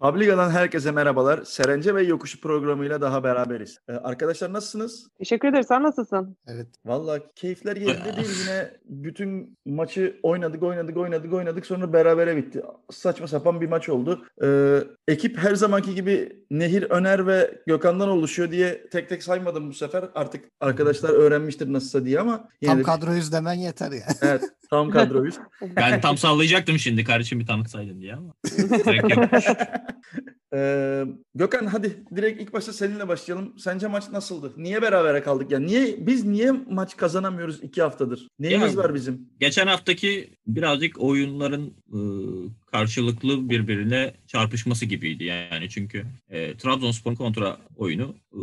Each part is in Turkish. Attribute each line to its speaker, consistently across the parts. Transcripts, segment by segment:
Speaker 1: Publiga'dan herkese merhabalar. Serence ve Yokuşu programıyla daha beraberiz. Ee, arkadaşlar nasılsınız?
Speaker 2: Teşekkür ederim. Sen nasılsın?
Speaker 3: Evet.
Speaker 1: Valla keyifler yerinde değil. Yine bütün maçı oynadık, oynadık, oynadık, oynadık. Sonra berabere bitti. Saçma sapan bir maç oldu. Ee, ekip her zamanki gibi Nehir, Öner ve Gökhan'dan oluşuyor diye tek tek saymadım bu sefer. Artık arkadaşlar öğrenmiştir nasılsa diye ama yine
Speaker 3: Tam
Speaker 1: de-
Speaker 3: kadroyuz demen yeter ya.
Speaker 1: Evet, tam kadroyuz.
Speaker 4: Ben tam sallayacaktım şimdi kardeşim bir tanıtsaydın diye ama.
Speaker 1: Ee, Gökhan hadi direkt ilk başta seninle başlayalım. Sence maç nasıldı? Niye berabere kaldık ya? Niye biz niye maç kazanamıyoruz iki haftadır? Neyimiz
Speaker 4: Ya-
Speaker 1: var bizim?
Speaker 4: Geçen haftaki birazcık oyunların e, karşılıklı birbirine çarpışması gibiydi yani çünkü e, Trabzonspor kontra oyunu e,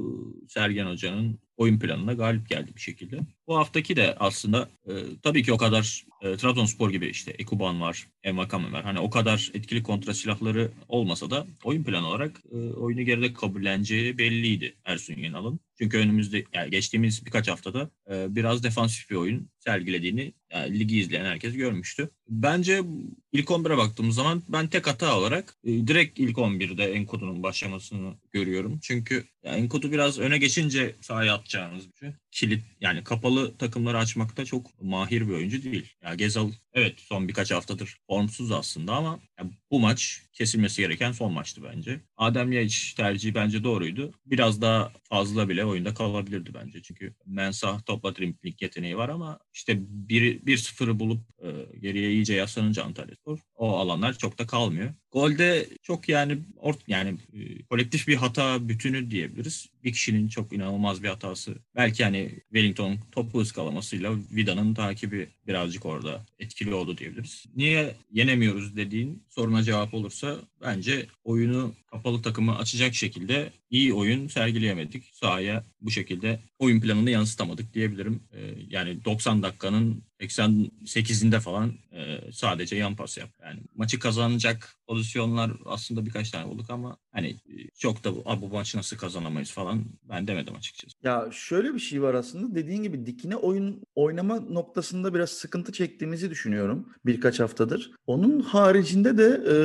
Speaker 4: Sergen Hoca'nın oyun planına galip geldi bir şekilde. Bu haftaki de aslında e, tabii ki o kadar e, Trabzonspor gibi işte Ekuban var, Envakame var. Hani o kadar etkili kontra silahları olmasa da oyun planı olarak e, oyunu geride kabulleneceği belliydi Ersun Yanal'ın. Çünkü önümüzde yani geçtiğimiz birkaç haftada biraz defansif bir oyun sergilediğini yani ligi izleyen herkes görmüştü. Bence ilk 11'e baktığımız zaman ben tek hata olarak e, direkt ilk 11'de Enkodu'nun başlamasını görüyorum. Çünkü ya Enkodu biraz öne geçince sahaya atacağınız bir şey. Kilit yani kapalı takımları açmakta çok mahir bir oyuncu değil. Ya Gezal evet son birkaç haftadır formsuz aslında ama ya bu maç kesilmesi gereken son maçtı bence. Adem Yaiç tercihi bence doğruydu. Biraz daha fazla bile oyunda kalabilirdi bence. Çünkü Mensah topla dribbling yeteneği var ama işte 1-0'ı bulup e, geriye iyice yaslanınca Antalyaspor o alanlar çok da kalmıyor. Golde çok yani ort yani e, kolektif bir hata bütünü diyebiliriz. Bir kişinin çok inanılmaz bir hatası. Belki hani Wellington topu ıskalamasıyla Vida'nın takibi birazcık orada etkili oldu diyebiliriz. Niye yenemiyoruz dediğin soruna cevap olursa bence oyunu kapalı takımı açacak şekilde iyi oyun sergileyemedik. Sahaya bu şekilde oyun planını yansıtamadık diyebilirim. Ee, yani 90 dakikanın 88'inde falan e, sadece yan pas yap. Yani maçı kazanacak pozisyonlar aslında birkaç tane bulduk ama hani e, çok da bu, "Aa, bu maçı nasıl kazanamayız falan ben demedim açıkçası.
Speaker 1: Ya şöyle bir şey var aslında. Dediğin gibi dikine oyun oynama noktasında biraz sıkıntı çektiğimizi düşünüyorum birkaç haftadır. Onun haricinde de e,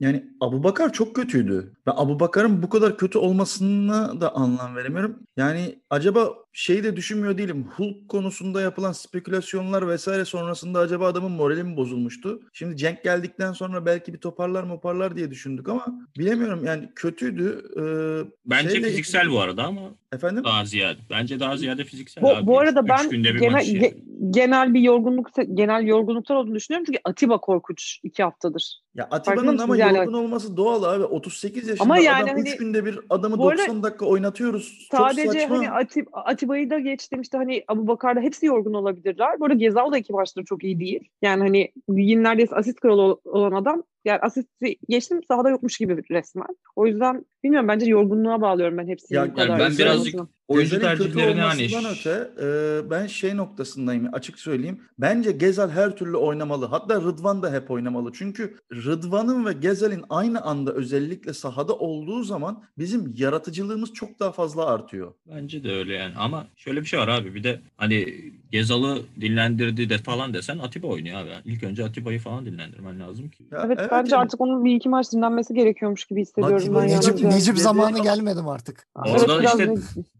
Speaker 1: yani Abubakar çok kötüydü. Ben Abubakar'ın bu kadar kötü olmasına da anlam veremiyorum. Yani acaba şeyi de düşünmüyor değilim. Hulk konusunda yapılan spekülasyonlar vesaire sonrasında acaba adamın morali mi bozulmuştu? Şimdi Cenk geldikten sonra belki bir toparlar moparlar diye düşündük ama bilemiyorum yani kötüydü. Ee,
Speaker 4: Bence
Speaker 1: şeyle-
Speaker 4: fiziksel bu arada ama
Speaker 1: Efendim?
Speaker 4: daha ziyade. Bence daha ziyade fiziksel.
Speaker 2: Bu,
Speaker 4: abi.
Speaker 2: bu arada
Speaker 4: Üç
Speaker 2: ben
Speaker 4: günde bir
Speaker 2: genel,
Speaker 4: yani.
Speaker 2: ge- genel bir yorgunluk genel yorgunluklar olduğunu düşünüyorum çünkü Atiba korkunç iki haftadır.
Speaker 1: Ya Atiba'nın ama
Speaker 2: mısınız yani?
Speaker 1: yorgun olması doğal abi. 38 yaşında
Speaker 2: Ama yani
Speaker 1: adam 3
Speaker 2: hani-
Speaker 1: günde bir adamı
Speaker 2: Bu arada
Speaker 1: 90 dakika oynatıyoruz. Çok
Speaker 2: Sadece
Speaker 1: saçma.
Speaker 2: hani Atib, Atiba'yı da geçtim işte hani Abu Bakar'da hepsi yorgun olabilirler. Bu arada Gezal da iki maçtır çok iyi değil. Yani hani neredeyse asist kralı ol- olan adam yani asisti geçtim sahada yokmuş gibi resmen. O yüzden bilmiyorum bence yorgunluğa bağlıyorum ben hepsini
Speaker 1: Ya
Speaker 2: bu kadar.
Speaker 4: yani ben birazcık
Speaker 2: olmasına.
Speaker 4: oyuncu tercihlerini hani
Speaker 1: öte e, ben şey noktasındayım açık söyleyeyim. Bence Gezal her türlü oynamalı. Hatta Rıdvan da hep oynamalı. Çünkü Rıdvan'ın ve Gezal'in aynı anda özellikle sahada olduğu zaman bizim yaratıcılığımız çok daha fazla artıyor.
Speaker 4: Bence de öyle yani ama şöyle bir şey var abi bir de hani Gezal'ı dinlendirdi de falan desen Atiba oynuyor abi. İlk önce Atiba'yı falan dinlendirmen lazım ki.
Speaker 1: Ya
Speaker 2: Evet, bence artık onun bir iki maç dinlenmesi gerekiyormuş gibi hissediyorum
Speaker 1: Atiba
Speaker 2: ben.
Speaker 1: Necip-
Speaker 2: yani.
Speaker 3: Necip, zamanı gelmedi mi artık?
Speaker 2: Evet,
Speaker 4: Orada
Speaker 2: biraz
Speaker 4: işte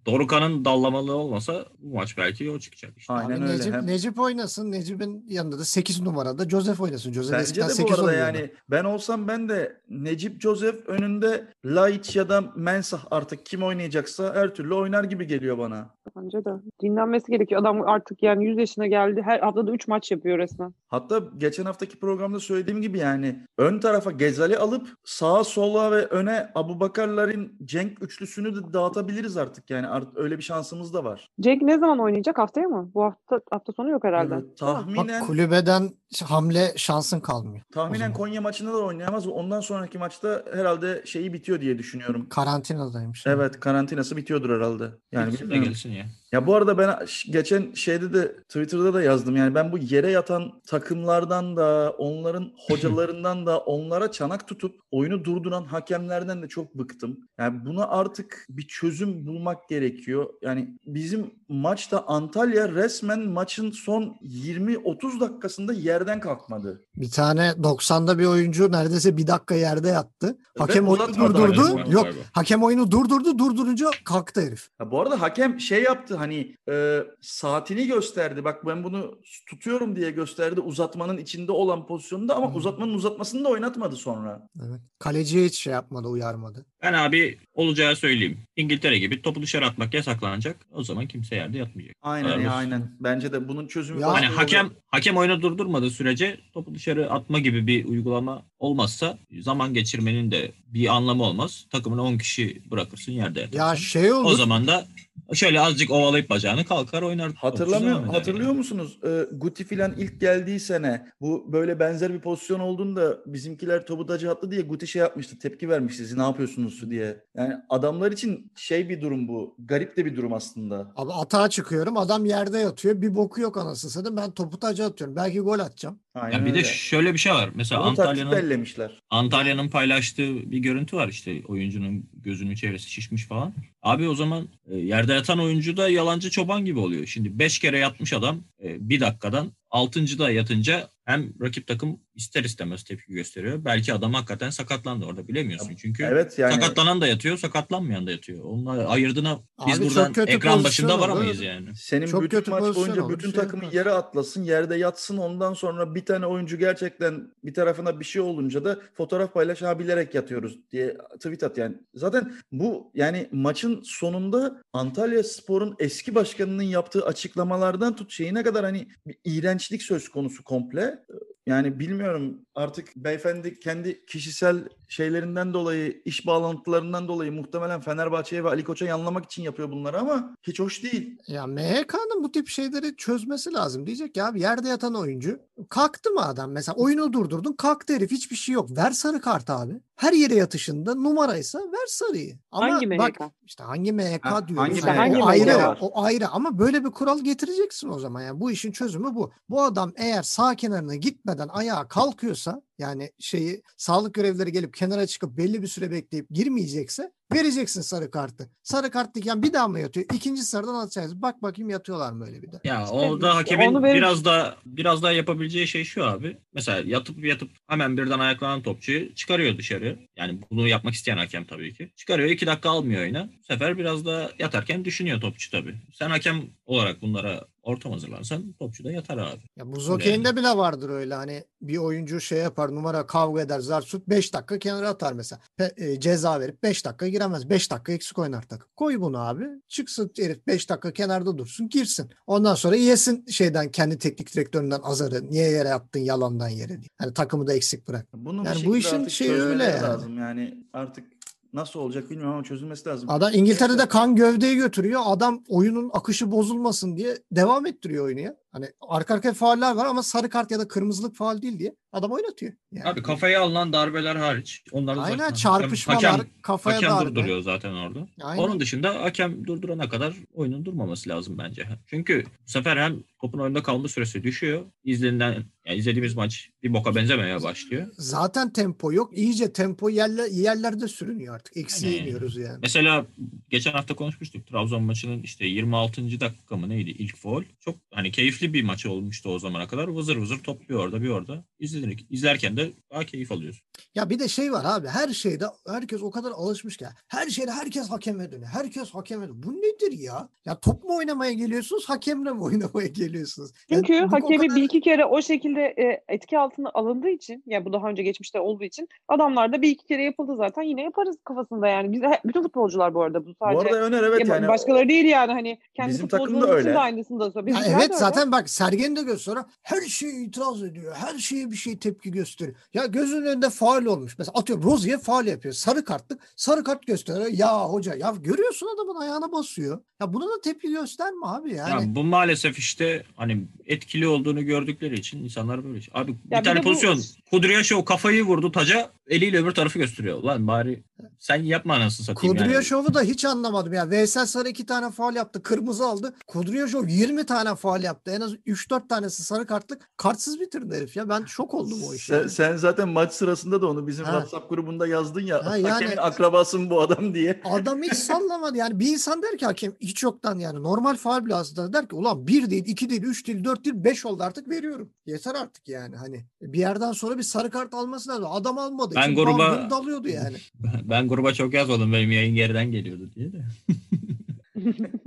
Speaker 4: Dorukan'ın dallamalı olmasa bu maç belki o çıkacak işte.
Speaker 1: Aynen
Speaker 3: Abi
Speaker 1: öyle.
Speaker 3: Necip,
Speaker 1: Hem-
Speaker 3: Necip oynasın. Necip'in yanında da 8 numarada Joseph oynasın. Joseph
Speaker 1: Bence
Speaker 3: eskiden
Speaker 1: de bu
Speaker 3: 8
Speaker 1: arada
Speaker 3: oynuyordu.
Speaker 1: yani ben olsam ben de Necip Joseph önünde Laiç ya da Mensah artık kim oynayacaksa her türlü oynar gibi geliyor bana.
Speaker 2: Bence de. Dinlenmesi gerekiyor. Adam artık yani 100 yaşına geldi. Her haftada 3 maç yapıyor resmen.
Speaker 1: Hatta geçen haftaki programda söylediğim gibi yani ön tarafa Gezal'i alıp sağa sola ve öne Abubakarların Cenk üçlüsünü de dağıtabiliriz artık yani art- öyle bir şansımız da var.
Speaker 2: Cenk ne zaman oynayacak? Haftaya mı? Bu hafta hafta sonu yok herhalde.
Speaker 1: Evet, tahminen
Speaker 3: Bak kulübeden hamle şansın kalmıyor.
Speaker 1: tahminen. Konya maçında da oynayamaz. Ondan sonraki maçta herhalde şeyi bitiyor diye düşünüyorum.
Speaker 3: Karantinadaymış.
Speaker 1: Evet karantinası bitiyordur herhalde. Yani bilmiyorum.
Speaker 4: gelsin ya.
Speaker 1: Ya bu arada ben geçen şeyde de Twitter'da da yazdım. Yani ben bu yere yatan takımlardan da onların hocalarından da onlara çanak tutup oyunu durduran hakemlerden de çok bıktım. Yani buna artık bir çözüm bulmak gerekiyor. Yani bizim maçta Antalya resmen maçın son 20-30 dakikasında yerden kalkmadı.
Speaker 3: Bir tane 90'da bir oyuncu neredeyse bir dakika yerde yattı. Hakem
Speaker 1: Ve
Speaker 3: oyunu durdurdu. Yok hakem oyunu durdurdu. Durdurunca kalktı herif.
Speaker 1: Ha, bu arada hakem şey yaptı hani e, saatini gösterdi. Bak ben bunu tutuyorum diye gösterdi uzatmanın içinde olan pozisyonda ama
Speaker 3: Hmm.
Speaker 1: uzatmanın uzatmasını da oynatmadı sonra.
Speaker 3: Evet. Kaleciye hiç şey yapmadı, uyarmadı.
Speaker 4: Ben abi olacağı söyleyeyim. İngiltere gibi topu dışarı atmak yasaklanacak. O zaman kimse yerde yatmayacak.
Speaker 1: Aynen ya aynen. Bence de bunun çözümü
Speaker 3: Ya-
Speaker 4: Hani hakem hakem oyunu durdurmadığı sürece topu dışarı atma gibi bir uygulama olmazsa zaman geçirmenin de bir anlamı olmaz. Takımına 10 kişi bırakırsın yerde yatarsın.
Speaker 3: Ya şey oldu.
Speaker 4: o zaman da şöyle azıcık ovalayıp bacağını kalkar oynar.
Speaker 1: Hatırlamıyor, hatırlıyor
Speaker 4: yani.
Speaker 1: musunuz? Ee, Guti filan ilk geldiği sene bu böyle benzer bir pozisyon olduğunda bizimkiler topu tacı attı diye Guti şey yapmıştı. Tepki vermişti siz ne yapıyorsunuz diye. Yani adamlar için şey bir durum bu. Garip de bir durum aslında.
Speaker 3: Abi atağa çıkıyorum. Adam yerde yatıyor. Bir boku yok anasını satayım. Ben topu taca atıyorum. Belki gol atacağım.
Speaker 1: Aynen
Speaker 4: Ya bir de
Speaker 1: öyle.
Speaker 4: şöyle bir şey var. Mesela
Speaker 1: Bunu
Speaker 4: Antalya'nın. Antalya'nın paylaştığı bir görüntü var işte oyuncunun gözünün çevresi şişmiş falan. Abi o zaman e, yerde yatan oyuncu da yalancı çoban gibi oluyor. Şimdi 5 kere yatmış adam e, bir dakikadan 6. da yatınca hem rakip takım ister istemez tepki gösteriyor. Belki adam hakikaten sakatlandı orada bilemiyorsun. Çünkü
Speaker 1: Evet yani
Speaker 4: sakatlanan da yatıyor, sakatlanmayan da yatıyor. Onlar ayırdığına biz
Speaker 3: Abi
Speaker 4: buradan ekran başında
Speaker 3: pozisyon
Speaker 4: varamayız
Speaker 3: olur.
Speaker 4: yani.
Speaker 1: senin
Speaker 3: Çok
Speaker 1: bütün
Speaker 3: kötü
Speaker 1: maç boyunca
Speaker 3: olur,
Speaker 1: bütün
Speaker 3: şey
Speaker 1: takımı yere atlasın, yerde yatsın. Ondan sonra bir tane oyuncu gerçekten bir tarafına bir şey olunca da fotoğraf paylaş ha bilerek yatıyoruz diye tweet at yani. Zaten bu yani maçın sonunda Antalya Spor'un eski başkanının yaptığı açıklamalardan tut şeyine kadar hani bir iğrençlik söz konusu komple. Yani bilmiyorum artık beyefendi kendi kişisel şeylerinden dolayı, iş bağlantılarından dolayı muhtemelen Fenerbahçe'ye ve Ali Koç'a yanlamak için yapıyor bunları ama hiç hoş değil.
Speaker 3: Ya MHK'nın bu tip şeyleri çözmesi lazım. Diyecek ya abi yerde yatan oyuncu kalktı mı adam? Mesela oyunu durdurdun kalktı herif hiçbir şey yok. Ver sarı kart abi. Her yere yatışında numaraysa ver sarıyı. Ama
Speaker 2: Hangi MHK?
Speaker 3: Bak, işte hangi MHK
Speaker 1: Ha,
Speaker 3: diyoruz.
Speaker 1: hangi
Speaker 2: İşte
Speaker 3: Yani
Speaker 2: hangi
Speaker 3: o ayrı, o ayrı ama böyle bir kural getireceksin o zaman. Yani bu işin çözümü bu. Bu adam eğer sağ kenarına gitmeden ayağa kalkıyorsa yani şeyi sağlık görevlileri gelip kenara çıkıp belli bir süre bekleyip girmeyecekse vereceksin sarı kartı. Sarı kart diken bir daha mı yatıyor? İkinci sarıdan atacaksın. Bak bakayım yatıyorlar mı öyle bir de.
Speaker 4: Ya orada hakemin
Speaker 2: onu verir-
Speaker 4: biraz da biraz daha yapabileceği şey şu abi. Mesela yatıp yatıp hemen birden ayaklanan topçuyu çıkarıyor dışarı. Yani bunu yapmak isteyen hakem tabii ki. Çıkarıyor iki dakika almıyor oyuna. Bu sefer biraz da yatarken düşünüyor topçu tabii. Sen hakem olarak bunlara ortam hazırlarsan topçu da yatar abi.
Speaker 3: Ya bu Zokey'inde bile vardır öyle hani bir oyuncu şey yapar numara kavga eder zarsut 5 dakika kenara atar mesela. Pe- e, ceza verip 5 dakika giremez. 5 dakika eksik oynar takım. Koy bunu abi. Çıksın herif 5 dakika kenarda dursun girsin. Ondan sonra yesin şeyden kendi teknik direktöründen azarı. Niye yere attın yalandan yere diye. Hani takımı da eksik bırak.
Speaker 1: Bunu
Speaker 3: Yani bu işin şeyi öyle yani.
Speaker 1: lazım. Yani artık nasıl olacak bilmiyorum ama çözülmesi lazım.
Speaker 3: Adam İngiltere'de kan gövdeyi götürüyor. Adam oyunun akışı bozulmasın diye devam ettiriyor oyunu ya. Hani arka arkaya fauller var ama sarı kart ya da kırmızılık faul değil diye adam oynatıyor. Yani.
Speaker 4: Abi kafaya alınan darbeler hariç. Onlar da
Speaker 3: Aynen
Speaker 4: zaten
Speaker 3: çarpışmalar,
Speaker 4: hakem,
Speaker 3: kafaya
Speaker 4: hakem
Speaker 3: darbe.
Speaker 4: durduruyor zaten orada.
Speaker 3: Aynen.
Speaker 4: Onun dışında hakem durdurana kadar oyunun durmaması lazım bence. Çünkü bu sefer hem topun oyunda kalma süresi düşüyor. İzlenilen, yani izlediğimiz maç bir boka benzemeye başlıyor.
Speaker 3: Zaten tempo yok. İyice tempo yerler, yerlerde sürünüyor artık. Eksiye
Speaker 4: Aynen.
Speaker 3: iniyoruz yani.
Speaker 4: Mesela geçen hafta konuşmuştuk. Trabzon maçının işte 26. dakika mı neydi ilk foul. Çok hani keyifli bir maç olmuştu o zamana kadar. Vızır vızır top bir orada bir orada. İzledik. İzlerken de daha keyif alıyorsun.
Speaker 3: Ya bir de şey var abi. Her şeyde herkes o kadar alışmış ki. Her şeyde herkes hakeme dönüyor. Herkes hakeme dönüyor. Bu nedir ya? Ya top mu oynamaya geliyorsunuz? Hakemle mi oynamaya geliyorsunuz? Yani
Speaker 2: Çünkü
Speaker 3: o
Speaker 2: hakemi
Speaker 3: kadar-
Speaker 2: bir iki kere o şekilde e, etki altına alındığı için ya bu daha önce geçmişte olduğu için adamlar da bir iki kere yapıldı zaten yine yaparız kafasında yani. Biz bütün futbolcular bu arada bu sadece.
Speaker 1: Bu arada Öner evet
Speaker 2: Ya
Speaker 1: yani
Speaker 2: başkaları değil yani hani kendi
Speaker 1: Bizim takım da öyle.
Speaker 2: aynısını da söylüyor.
Speaker 3: Ya
Speaker 2: Bizimkiler de
Speaker 3: evet
Speaker 2: öyle.
Speaker 3: Zaten bak Sergen'i de sonra her şeye itiraz ediyor. Her şeye bir şey tepki gösteriyor. Ya gözünün önünde faul olmuş. Mesela atıyorum Rozi'ye faul yapıyor. Sarı kartlık. Sarı kart gösteriyor. Ya hoca ya görüyorsun adamın ayağına basıyor. Ya buna da tepki gösterme abi yani.
Speaker 4: Ya bu maalesef işte hani etkili olduğunu gördükleri için insanlar böyle. Abi
Speaker 2: Ya
Speaker 4: bir tane
Speaker 2: de bu-
Speaker 4: pozisyon Kudryashov kafayı vurdu taca eliyle öbür tarafı gösteriyor. Lan bari sen yapma anasını satayım yani.
Speaker 3: Kudryashov'u da hiç anlamadım ya. Veysel Sarı iki tane faul yaptı. Kırmızı aldı. Kudryashov 20 tane faul yaptı. En az 3-4 tanesi sarı kartlık. Kartsız bitirdi herif ya. Ben şok oldum o işe.
Speaker 1: Sen, sen zaten maç sırasında da onu bizim
Speaker 3: Ha.
Speaker 1: WhatsApp grubunda yazdın ya.
Speaker 3: Ha, yani-
Speaker 1: Hakemin akrabası bu adam diye.
Speaker 3: Adam hiç sallamadı. Yani bir insan der ki hakem hiç yoktan yani normal faul bile aslında der ki ulan bir değil, iki değil, üç değil, dört değil, beş oldu artık veriyorum. Yeter artık yani hani. Bir yerden sonra bir sarı kart alması lazım. Adam almadı.
Speaker 4: Ben gruba-
Speaker 3: dalıyordu yani.
Speaker 4: Ben gruba çok yazmadım benim yayın geriden geliyordu diye de.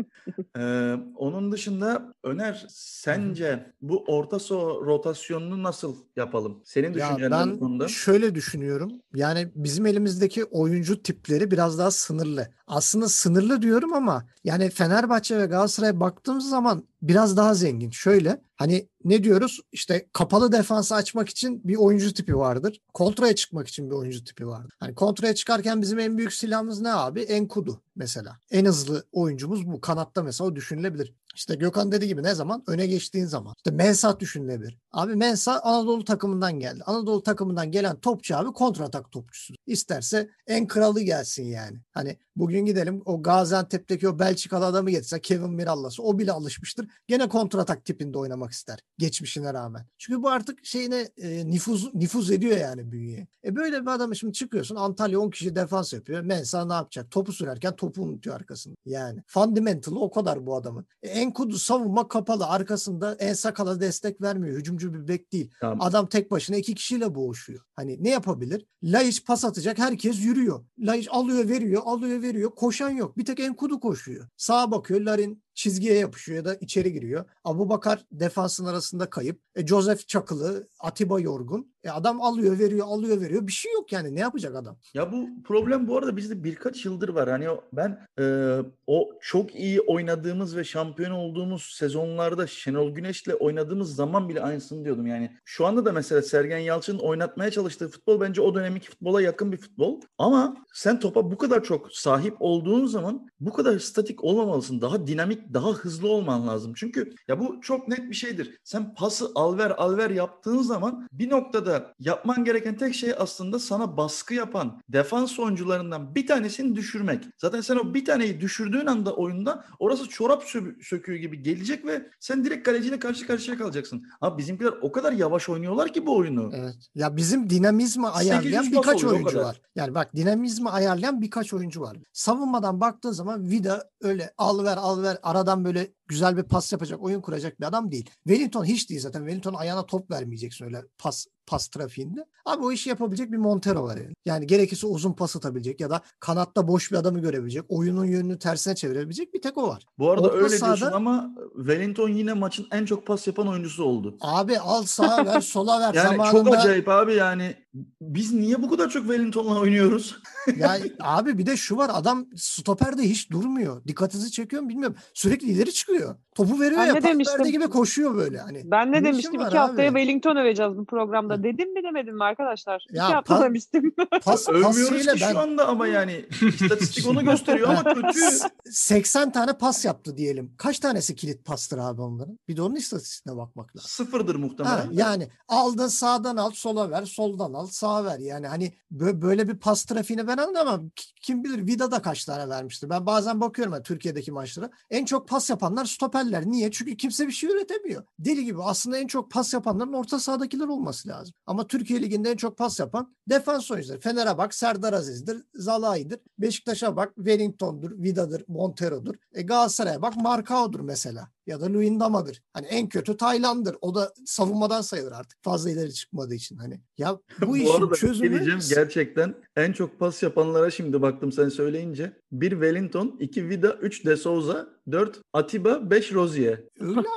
Speaker 1: Ee, onun dışında Öner sence bu orta saha rotasyonunu nasıl yapalım? Senin
Speaker 3: Ya
Speaker 1: düşüncen ne
Speaker 3: ben
Speaker 1: bu konuda?
Speaker 3: şöyle düşünüyorum. Yani bizim elimizdeki oyuncu tipleri biraz daha sınırlı. Aslında sınırlı diyorum ama yani Fenerbahçe ve Galatasaray'a baktığımız zaman biraz daha zengin. Şöyle hani ne diyoruz? İşte kapalı defansı açmak için bir oyuncu tipi vardır. Kontraya çıkmak için bir oyuncu tipi vardır. Hani kontraya çıkarken bizim en büyük silahımız ne abi? Enkudu mesela. En hızlı oyuncumuz bu. Kanatta mesela o düşünülebilir. İşte Gökhan dediği gibi ne zaman? Öne geçtiğin zaman. İşte Mensah düşünülebilir. Abi Mensah Anadolu takımından geldi. Anadolu takımından gelen topçu abi kontratak topçusu. İsterse en kralı gelsin yani. Hani bugün gidelim o Gaziantep'teki o Belçikalı adamı getirse Kevin Mirallas'ı o bile alışmıştır. Gene kontratak tipinde oynamak ister. Geçmişine rağmen. Çünkü bu artık şeyine e, nüfuz, nüfuz ediyor yani bünyeye. E böyle bir adamı şimdi çıkıyorsun Antalya 10 kişi defans yapıyor. Mensah ne yapacak? Topu sürerken topu unutuyor arkasında. Yani fundamental'ı o kadar bu adamın. E, Enkudu savunma kapalı. Arkasında en sakala destek vermiyor. Hücumcu bir bek değil.
Speaker 1: Tamam.
Speaker 3: Adam tek başına iki kişiyle boğuşuyor. Hani ne yapabilir? Laiç pas atacak. Herkes yürüyor. Laiç alıyor veriyor, alıyor veriyor. Koşan yok. Bir tek Enkudu koşuyor. Sağa bakıyor. Larin çizgiye yapışıyor ya da içeri giriyor. Abu Bakar defansın arasında kayıp. E, Joseph Çakılı, Atiba yorgun. E, adam alıyor veriyor, alıyor veriyor. Bir şey yok yani. Ne yapacak adam?
Speaker 1: Ya bu problem bu arada bizde birkaç yıldır var. Hani ben e, o çok iyi oynadığımız ve şampiyon olduğumuz sezonlarda Şenol Güneş'le oynadığımız zaman bile aynısını diyordum. Yani şu anda da mesela Sergen Yalçın'ın oynatmaya çalıştığı futbol bence o dönemki futbola yakın bir futbol. Ama sen topa bu kadar çok sahip olduğun zaman bu kadar statik olmamalısın. Daha dinamik, daha hızlı olman lazım. Çünkü ya bu çok net bir şeydir. Sen pası alver alver yaptığın zaman bir noktada yapman gereken tek şey aslında sana baskı yapan defans oyuncularından bir tanesini düşürmek. Zaten sen o bir taneyi düşürdüğün anda oyunda orası çorap sö- söküğü gibi gelecek ve sen direkt kaleciyle karşı karşıya kalacaksın. Abi bizimkiler o kadar yavaş oynuyorlar ki bu oyunu.
Speaker 3: Evet. Ya bizim dinamizmi ayarlayan
Speaker 1: 800 pas
Speaker 3: birkaç
Speaker 1: oluyor,
Speaker 3: oyuncu var. Yani bak dinamizmi ayarlayan birkaç oyuncu var. Savunmadan baktığın zaman Vida öyle al ver al ver aradan böyle güzel bir pas yapacak, oyun kuracak bir adam değil. Wellington hiç değil zaten. Wellington ayağına top vermeyeceksin öyle pas pas trafiğinde. Abi o işi yapabilecek bir Montero var yani. Yani gerekirse uzun pas atabilecek ya da kanatta boş bir adamı görebilecek, oyunun yönünü tersine çevirebilecek bir tek o var.
Speaker 1: Bu arada
Speaker 3: Orta
Speaker 1: öyle diyorsun
Speaker 3: sahada-
Speaker 1: ama Wellington yine maçın en çok pas yapan oyuncusu oldu.
Speaker 3: Abi al sağa ver, sola ver.
Speaker 1: Yani çok
Speaker 3: Zamanında
Speaker 1: acayip abi yani biz niye bu kadar çok Wellington'la oynuyoruz?
Speaker 3: Ya abi bir de şu var adam stoperde hiç durmuyor. Dikkatinizi çekiyor mu bilmiyorum. Sürekli ileri çıkıyor. Topu veriyor
Speaker 2: Ben
Speaker 3: ya
Speaker 2: ne demiştim?
Speaker 3: gibi koşuyor böyle hani.
Speaker 2: Ben ne demiştim?
Speaker 3: var
Speaker 2: İki haftaya
Speaker 3: abi?
Speaker 2: Wellington öveceğiz bu programda. Dedim mi demedim mi arkadaşlar?
Speaker 3: Ya
Speaker 2: İki hafta demiştim.
Speaker 3: Pas,
Speaker 1: Övmüyoruz ki
Speaker 3: ben
Speaker 1: şu anda ama yani istatistik onu gösteriyor ama kötü.
Speaker 3: 80 tane pas yaptı diyelim. Kaç tanesi kilit pastır abi onların? Bir de onun istatistiğine bakmak lazım.
Speaker 1: Sıfırdır
Speaker 3: Ha,
Speaker 1: muhtemelen.
Speaker 3: yani aldın sağdan al sola ver soldan al sağa ver yani hani bö- böyle bir pas trafiğini ben anlamam Ki- kim bilir Vida'da kaç tane vermiştir ben bazen bakıyorum ben Türkiye'deki maçlara en çok pas yapanlar stoperler niye çünkü kimse bir şey üretemiyor deli gibi aslında en çok pas yapanların orta sahadakiler olması lazım ama Türkiye Ligi'nde en çok pas yapan defans oyuncuları. Fener'e bak Serdar Aziz'dir Zalai'dir Beşiktaş'a bak Wellington'dur Vida'dır Montero'dur. E Galatasaray'a bak Markao'dur mesela ya da Luyendama'dır. Hani en kötü Tayland'dır. O da savunmadan sayılır artık. Fazla ileri çıkmadığı için hani. Ya bu,
Speaker 1: Bu
Speaker 3: işin
Speaker 1: arada
Speaker 3: çözümü
Speaker 1: geleceğim gerçekten en çok pas yapanlara şimdi baktım sen söyleyince. 1 Wellington, 2 Vida, 3 De Souza, 4 Atiba, 5 Rozier.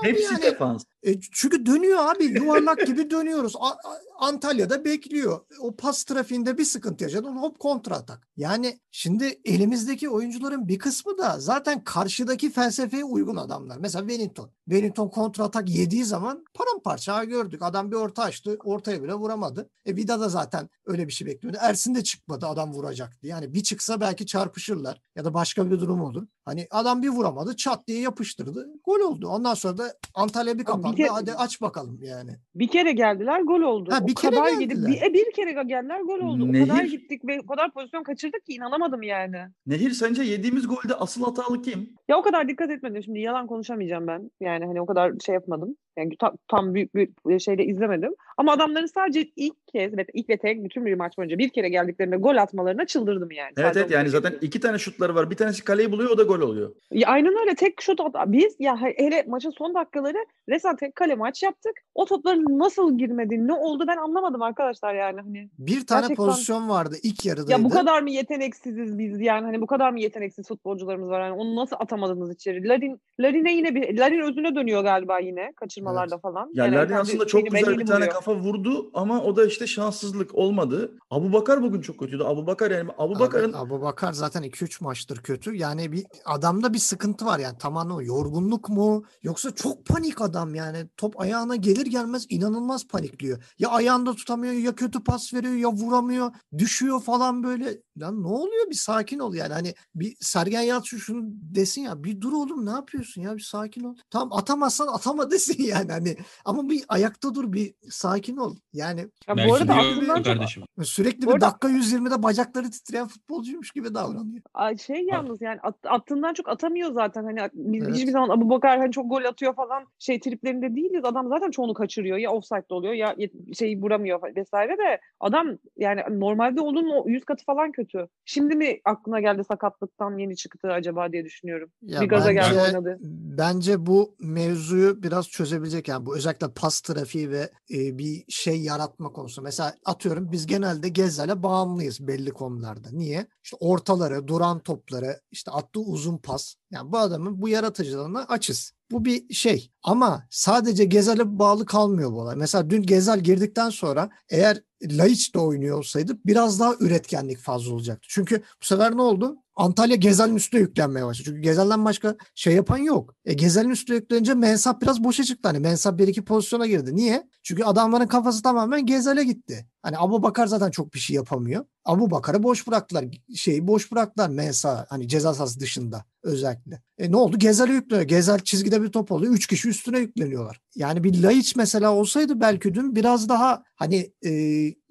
Speaker 1: Hepsi
Speaker 3: yani.
Speaker 1: defans.
Speaker 3: E, çünkü dönüyor abi yuvarlak gibi dönüyoruz. A- Antalya'da bekliyor. O pas trafiğinde bir sıkıntı yaşadın hop kontra atak. Yani şimdi elimizdeki oyuncuların bir kısmı da zaten karşıdaki felsefeye uygun adamlar. Mesela Wellington. Wellington kontra atak yediği zaman paramparça gördük. Adam bir orta açtı. Ortaya bile vuramadı. E Vida da zaten öyle bir şey bekliyordu. Ersin de çıkmadı adam vuracaktı. Yani bir çıksa belki çarpışırlar ya da başka bir durum olur. Hani adam bir vuramadı çat diye yapıştırdı. Gol oldu. Ondan sonra da Antalya bir
Speaker 2: bir
Speaker 3: kapandı.
Speaker 2: kere-
Speaker 3: Hadi aç bakalım yani.
Speaker 2: Bir kere geldiler gol oldu.
Speaker 3: Ha, bir
Speaker 2: o
Speaker 3: kere
Speaker 2: kadar
Speaker 3: geldiler.
Speaker 2: gidip bir, e, bir kere geldiler gol oldu. O
Speaker 1: Nehir-
Speaker 2: kadar gittik ve o kadar pozisyon kaçırdık ki inanamadım yani.
Speaker 1: Nehir sence yediğimiz golde asıl hatalı kim?
Speaker 2: Ya o kadar dikkat etmedim. Şimdi yalan konuşamayacağım ben. Yani hani o kadar şey yapmadım. Yani ta- tam büyük bir şeyde izlemedim. Ama adamların sadece ilk kez ve ilk ve tek bütün bir maç boyunca bir kere geldiklerinde gol atmalarına çıldırdım yani.
Speaker 1: Evet
Speaker 2: Sadece
Speaker 1: evet yani zaten iki tane şutları var. Bir tanesi kaleyi buluyor o da gol oluyor.
Speaker 2: Ya aynen öyle tek şut at- biz ya he- hele maçın son dakikaları resmen tek kale maç yaptık. O topların nasıl girmedi, ne oldu ben anlamadım arkadaşlar yani hani.
Speaker 3: Bir tane
Speaker 2: Gerçekten-
Speaker 3: pozisyon vardı ilk yarıdaydı.
Speaker 2: Ya bu kadar mı yeteneksiziz biz yani hani bu kadar mı yeteneksiz futbolcularımız var yani onu nasıl atamadınız içeri? Larin Larin'e yine bir Larin özüne dönüyor galiba yine kaçırmalarda falan.
Speaker 1: Ya
Speaker 2: Yani
Speaker 1: aslında çok güzel bir tane
Speaker 2: buluyor.
Speaker 1: kafa vurdu ama o da işte şanssızlık olmadı. Abu Bakar bugün çok kötüydü. Abu Bakar yani Abu Bakar'ın
Speaker 3: Abi, Abu Bakar zaten 2-3 maçtır kötü. Yani bir adamda bir sıkıntı var yani tamamen o yorgunluk mu yoksa çok panik adam yani top ayağına gelir gelmez inanılmaz panikliyor. Ya ayağında tutamıyor ya kötü pas veriyor ya vuramıyor düşüyor falan böyle. Lan ne oluyor bir sakin ol yani hani bir Sergen Yalçın şunu desin ya bir dur oğlum ne yapıyorsun ya bir sakin ol. Tamam atamazsan atama desin yani hani ama bir ayakta dur bir sakin ol. Yani
Speaker 2: Ya bu arada aklımdan
Speaker 4: kardeşim.
Speaker 3: sürekli bir dakika 120'de bacakları titreyen futbolcuymuş gibi davranıyor.
Speaker 2: Ay şey yalnız yani at- attığından çok atamıyor zaten. Hani biz
Speaker 3: Evet.
Speaker 2: hiçbir zaman Abu Bakar hani çok gol atıyor falan şey triplerinde değiliz. Adam zaten çoğunu kaçırıyor. Ya offside'de oluyor ya şeyi vuramıyor vesaire de adam yani normalde onun o yüz katı falan kötü. Şimdi mi aklına geldi sakatlıktan yeni çıktı acaba diye düşünüyorum.
Speaker 3: Ya
Speaker 2: bir gaza geldi
Speaker 3: bence-
Speaker 2: oynadı.
Speaker 3: Bence bu mevzuyu biraz çözebilecek yani bu özellikle pas trafiği ve e, bir şey yaratma konusu. Mesela atıyorum biz genelde Gezzel'e bağımlıyız belli konularda. Niye? İşte ortaları, duran topları, işte attığı uzun pas. Yani bu adamın bu yaratıcılığına açız. Bu bir şey. Ama sadece Gezel'e bağlı kalmıyor bu olay. Mesela dün Gezel girdikten sonra eğer Laiç de oynuyor olsaydı biraz daha üretkenlik fazla olacaktı. Çünkü bu sefer ne oldu? Antalya Gezel'in üstüne yüklenmeye başladı. Çünkü Gezel'den başka şey yapan yok. E Gezel'in üstüne yüklenince Mensah biraz boşa çıktı. Hani Mensah bir iki pozisyona girdi. Niye? Çünkü adamların kafası tamamen Gezel'e gitti. Hani Abu Bakar zaten çok bir şey yapamıyor. Abu Bakar'ı boş bıraktılar. Şeyi boş bıraktılar Mensah hani ceza sahası dışında özellikle. E ne oldu? Gezel'e yükleniyor. Gezel çizgide bir top oluyor. Üç kişi üstüne yükleniyorlar. Yani bir Laiç mesela olsaydı belki dün biraz daha hani e,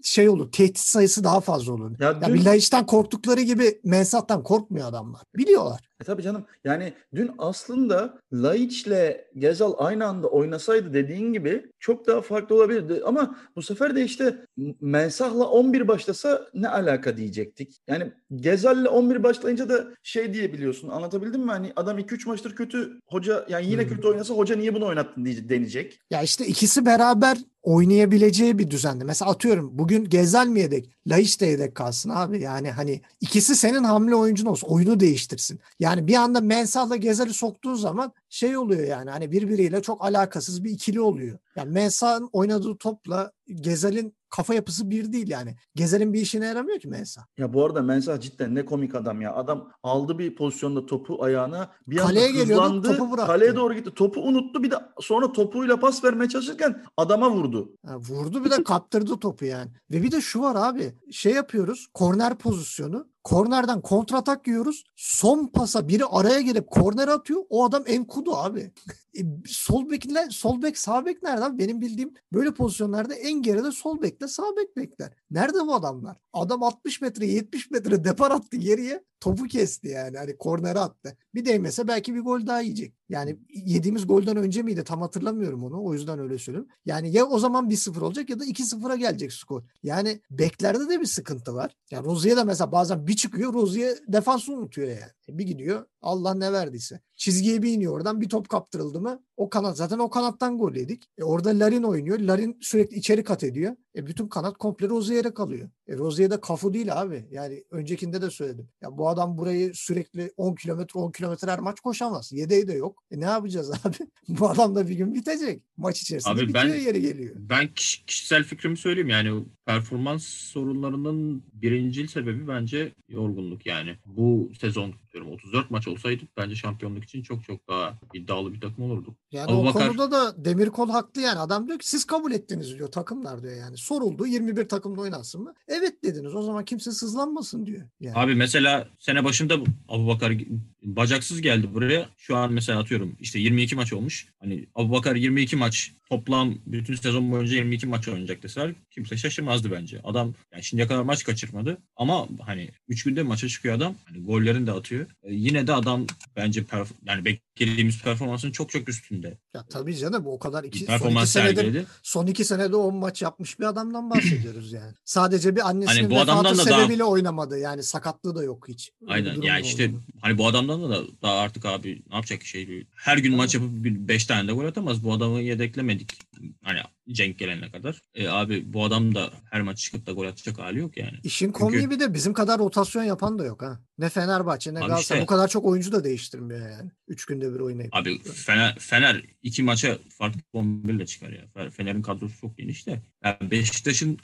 Speaker 3: şey olur. Tehdit sayısı daha fazla olur.
Speaker 1: Ya
Speaker 3: Ya
Speaker 1: dün-
Speaker 3: bir Laiç'ten korktukları gibi Mensah'tan korkmuyor adamlar. Biliyorlar.
Speaker 1: E tabii canım. Yani dün aslında Laiç'le Gezal aynı anda oynasaydı dediğin gibi çok daha farklı olabilirdi. Ama bu sefer de işte Mensah'la 11 başlasa ne alaka diyecektik. Yani Gezal'le 11 başlayınca da şey diyebiliyorsun. Anlatabildim mi? Hani adam 2-3 maçtır kötü hoca yani yine
Speaker 3: Hmm.
Speaker 1: kötü oynasa hoca niye bunu oynattın diye deneyecek.
Speaker 3: Ya işte ikisi beraber oynayabileceği bir düzende. Mesela atıyorum bugün Gezel mi yedek? Laiç de yedek kalsın abi. Yani hani ikisi senin hamle oyuncun olsun. Oyunu değiştirsin. Yani bir anda Mensah'la Gezel'i soktuğun zaman şey oluyor yani hani birbiriyle çok alakasız bir ikili oluyor. Yani Mensah'ın oynadığı topla Gezel'in kafa yapısı bir değil yani. Gezel'in bir işine yaramıyor ki Mensah.
Speaker 1: Ya bu arada Mensah cidden ne komik adam ya. Adam aldı bir pozisyonda topu ayağına bir anda
Speaker 3: Kaleye geliyordu,
Speaker 1: hızlandı.
Speaker 3: topu bıraktı.
Speaker 1: kaleye doğru gitti. Topu unuttu bir de sonra topuyla pas vermeye çalışırken adama vurdu.
Speaker 3: Ha, vurdu bir de kaptırdı topu yani. Ve bir de şu var abi. Şey yapıyoruz. Korner pozisyonu. Kornerden kontratak yiyoruz. Son pasa biri araya girip korner atıyor. O adam Enkudu abi. E, sol bekler, sol bek, sağ bek nerede abi? Benim bildiğim böyle pozisyonlarda en geride sol bekle, sağ bek bekler. Nerede bu adamlar? Adam 60 metre, 70 metre depar attı geriye. Topu kesti yani. Hani kornere attı. Bir değmese belki bir gol daha yiyecek. Yani yediğimiz golden önce miydi? Tam hatırlamıyorum onu. O yüzden öyle söylüyorum. Yani ya o zaman 1-0 olacak ya da 2-0'a gelecek skor. Yani beklerde de bir sıkıntı var. Yani Rozier de mesela bazen bir çıkıyor Rozier defansı unutuyor yani. Bir gidiyor Allah ne verdiyse. Çizgiye bir iniyor oradan bir top kaptırıldı mı O kanat zaten o kanattan gol yedik. E orada Larin oynuyor. Larin sürekli içeri kat ediyor. E bütün kanat komple Rozier'e kalıyor. E Rozier de kafu değil abi. Yani öncekinde de söyledim. Ya bu adam burayı sürekli 10 kilometre 10 kilometre her maç koşamaz. Yedeği de yok. E ne yapacağız abi? bu adam da bir gün bitecek. Maç içerisinde
Speaker 4: Abi
Speaker 3: bitiyor
Speaker 4: ben-
Speaker 3: yeri geliyor.
Speaker 4: Ben kiş- kişisel fikrimi söyleyeyim yani performans sorunlarının birincil sebebi bence yorgunluk yani. Bu sezon diyorum 34 maç olsaydı bence şampiyonluk için çok çok daha iddialı bir takım olurduk.
Speaker 3: Yani
Speaker 4: Abu
Speaker 3: o
Speaker 4: Bakar-
Speaker 3: konuda da Demirkol haklı yani. Adam diyor ki siz kabul ettiniz diyor takımlar diyor yani. Soruldu 21 takımda oynansın mı? Evet dediniz. O zaman kimse sızlanmasın diyor. Yani.
Speaker 4: Abi mesela sene başında Abu Bakar bacaksız geldi buraya. Şu an mesela atıyorum işte 22 maç olmuş. Hani Abu Bakar 22 maç toplam bütün sezon boyunca 22 maç oynayacak deseler kimse şaşırmazdı bence. Adam yani şimdiye kadar maç kaçırmadı ama hani 3 günde maça çıkıyor adam. Hani gollerini de atıyor. E, yine de adam bence perf- yani beklediğimiz performansın çok çok üstünde.
Speaker 3: Ya tabii canım o kadar iki, son iki
Speaker 4: sergiledi.
Speaker 3: son iki senede 10 maç yapmış bir adamdan bahsediyoruz yani. Sadece bir annesinin
Speaker 4: Hani bu
Speaker 3: vefatı
Speaker 4: da daha-
Speaker 3: sebebiyle oynamadı. Yani sakatlığı da yok hiç.
Speaker 4: Aynen ya
Speaker 3: da
Speaker 4: işte
Speaker 3: oldu.
Speaker 4: hani bu adamdan da daha artık abi ne yapacak şey her gün maç yapıp 5 tane de gol atamaz. Bu adamı yedeklemedik. Hani Cenk gelene kadar. E abi bu adam da her maç çıkıp da gol atacak hali yok yani.
Speaker 3: İşin
Speaker 4: Çünkü-
Speaker 3: komiği bir de bizim kadar rotasyon yapan da yok ha. Ne Fenerbahçe ne Galatasaray
Speaker 4: işte-
Speaker 3: bu kadar çok oyuncu da değiştirmiyor yani. Üç günde bir oynayıp.
Speaker 4: Abi Fener, Fener iki maça farklı 11 ile çıkar ya. Fe- Fener'in kadrosu çok geniş de. Yani Beşiktaş'ın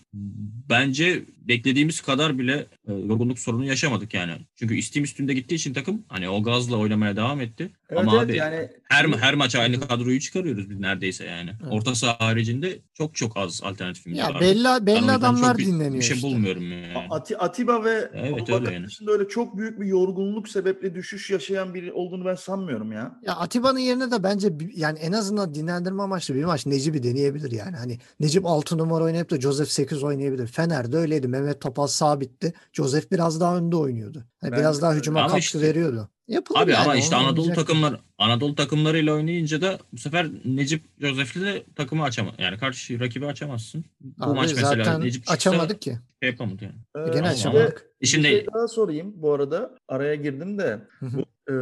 Speaker 4: bence beklediğimiz kadar bile e, yorgunluk sorunu yaşamadık yani. Çünkü isteğim üstünde gittiği için takım hani o gazla oynamaya devam etti.
Speaker 1: Evet,
Speaker 4: Ama
Speaker 1: evet,
Speaker 4: abi
Speaker 1: yani
Speaker 4: her her maç aynı kadroyu çıkarıyoruz biz neredeyse yani.
Speaker 3: Evet.
Speaker 4: Orta saha haricinde çok çok az alternatifimiz
Speaker 3: Ya
Speaker 4: var.
Speaker 3: belli
Speaker 4: o
Speaker 3: belli
Speaker 4: yüzden
Speaker 3: adamlar
Speaker 4: çok bir,
Speaker 3: dinleniyor
Speaker 4: bir şey
Speaker 3: işte.
Speaker 4: bulmuyorum yani.
Speaker 1: Ati- Atiba ve
Speaker 4: Evet, öyle yani.
Speaker 1: dışında öyle çok büyük bir yorgunluk sebeple düşüş yaşayan biri olduğunu ben sanmıyorum ya.
Speaker 3: Ya Atiba'nın yerine de bence yani en azından dinlendirme amaçlı bir maç Necip'i deneyebilir yani. Hani Necip 6 numara oynayıp da Joseph 8 oynayabilir. Fener'de öyleydi. Mehmet Topal sabitti. Joseph biraz daha önde oynuyordu. Hani
Speaker 1: Ben-
Speaker 3: biraz daha hücuma katkı
Speaker 4: işte-
Speaker 3: veriyordu. Yapılır
Speaker 4: Abi
Speaker 3: yani.
Speaker 4: ama işte
Speaker 3: onu
Speaker 4: Anadolu
Speaker 3: oynayacak.
Speaker 4: takımlar Anadolu takımlarıyla oynayınca da bu sefer Necip Josef'le de takımı açamaz. Yani karşı rakibi açamazsın. Bu
Speaker 3: Abi
Speaker 4: maç mesela
Speaker 3: zaten
Speaker 4: Necip çıksa
Speaker 3: açamadık ki.
Speaker 4: şey yapamadı yani.
Speaker 1: Ee,
Speaker 3: Gene açamadık.
Speaker 4: İşin
Speaker 1: bir
Speaker 4: değil.
Speaker 1: şey daha sorayım bu arada. Araya girdim de. Bu, e,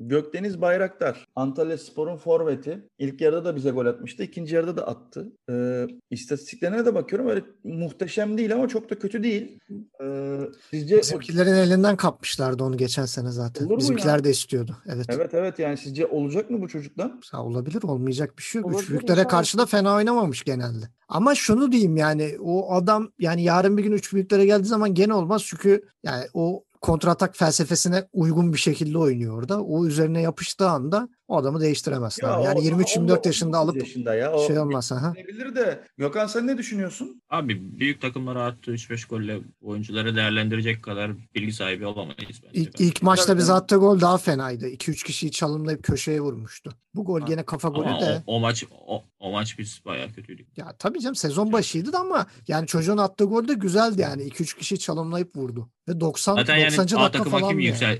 Speaker 1: Gökdeniz Bayraktar, Antalya Spor'un forveti. İlk yarıda da bize gol atmıştı. ikinci yarıda da attı. E, istatistiklerine de bakıyorum. Öyle muhteşem değil ama çok da kötü değil. E, sizce
Speaker 3: Bizimkilerin elinden kapmışlardı onu geçen sene zaten.
Speaker 1: Olur
Speaker 3: Bizimkiler
Speaker 1: ya?
Speaker 3: de istiyordu. Evet.
Speaker 1: Evet evet yani sizce olacak mı bu çocuktan?
Speaker 3: Ha, olabilir olmayacak bir şey yok. Üç
Speaker 2: Olabilir,
Speaker 3: büyüklere
Speaker 2: inşallah.
Speaker 3: karşı da fena oynamamış genelde. Ama şunu diyeyim yani o adam yani yarın bir gün üç büyüklere geldiği zaman gene olmaz. Çünkü yani o kontratak felsefesine uygun bir şekilde oynuyor orada. O üzerine yapıştığı anda o adamı değiştiremezsin. abi. Yani
Speaker 1: o-
Speaker 3: 23-24 yaşında
Speaker 1: 19
Speaker 3: alıp
Speaker 1: yaşında ya. O
Speaker 3: şey olmaz. Ha.
Speaker 1: De Gökhan sen ne düşünüyorsun?
Speaker 4: Abi büyük takımlara attığı 3-5 golle oyuncuları değerlendirecek kadar bilgi sahibi olamayız bence.
Speaker 3: İlk, ilk maçta
Speaker 1: tabii.
Speaker 3: attığı gol daha fenaydı. 2-3 kişiyi çalımlayıp köşeye vurmuştu. Bu gol
Speaker 1: Ha.
Speaker 3: gene kafa golü
Speaker 4: Ama
Speaker 3: de.
Speaker 4: o, o maç o, o maç biz bayağı kötüydük.
Speaker 3: Ya tabii canım sezon başıydı da ama yani çocuğun attığı gol de güzeldi yani. 2-3 kişi çalımlayıp vurdu. Ve 90
Speaker 4: Zaten yani
Speaker 3: 90.
Speaker 4: A
Speaker 3: dakika
Speaker 4: takım
Speaker 3: falan
Speaker 4: hakemi
Speaker 3: yani.
Speaker 4: yüksel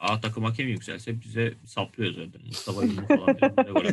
Speaker 4: A takım hakemi yükselse bize saplıyor zaten. Mustafa Yılmaz falan.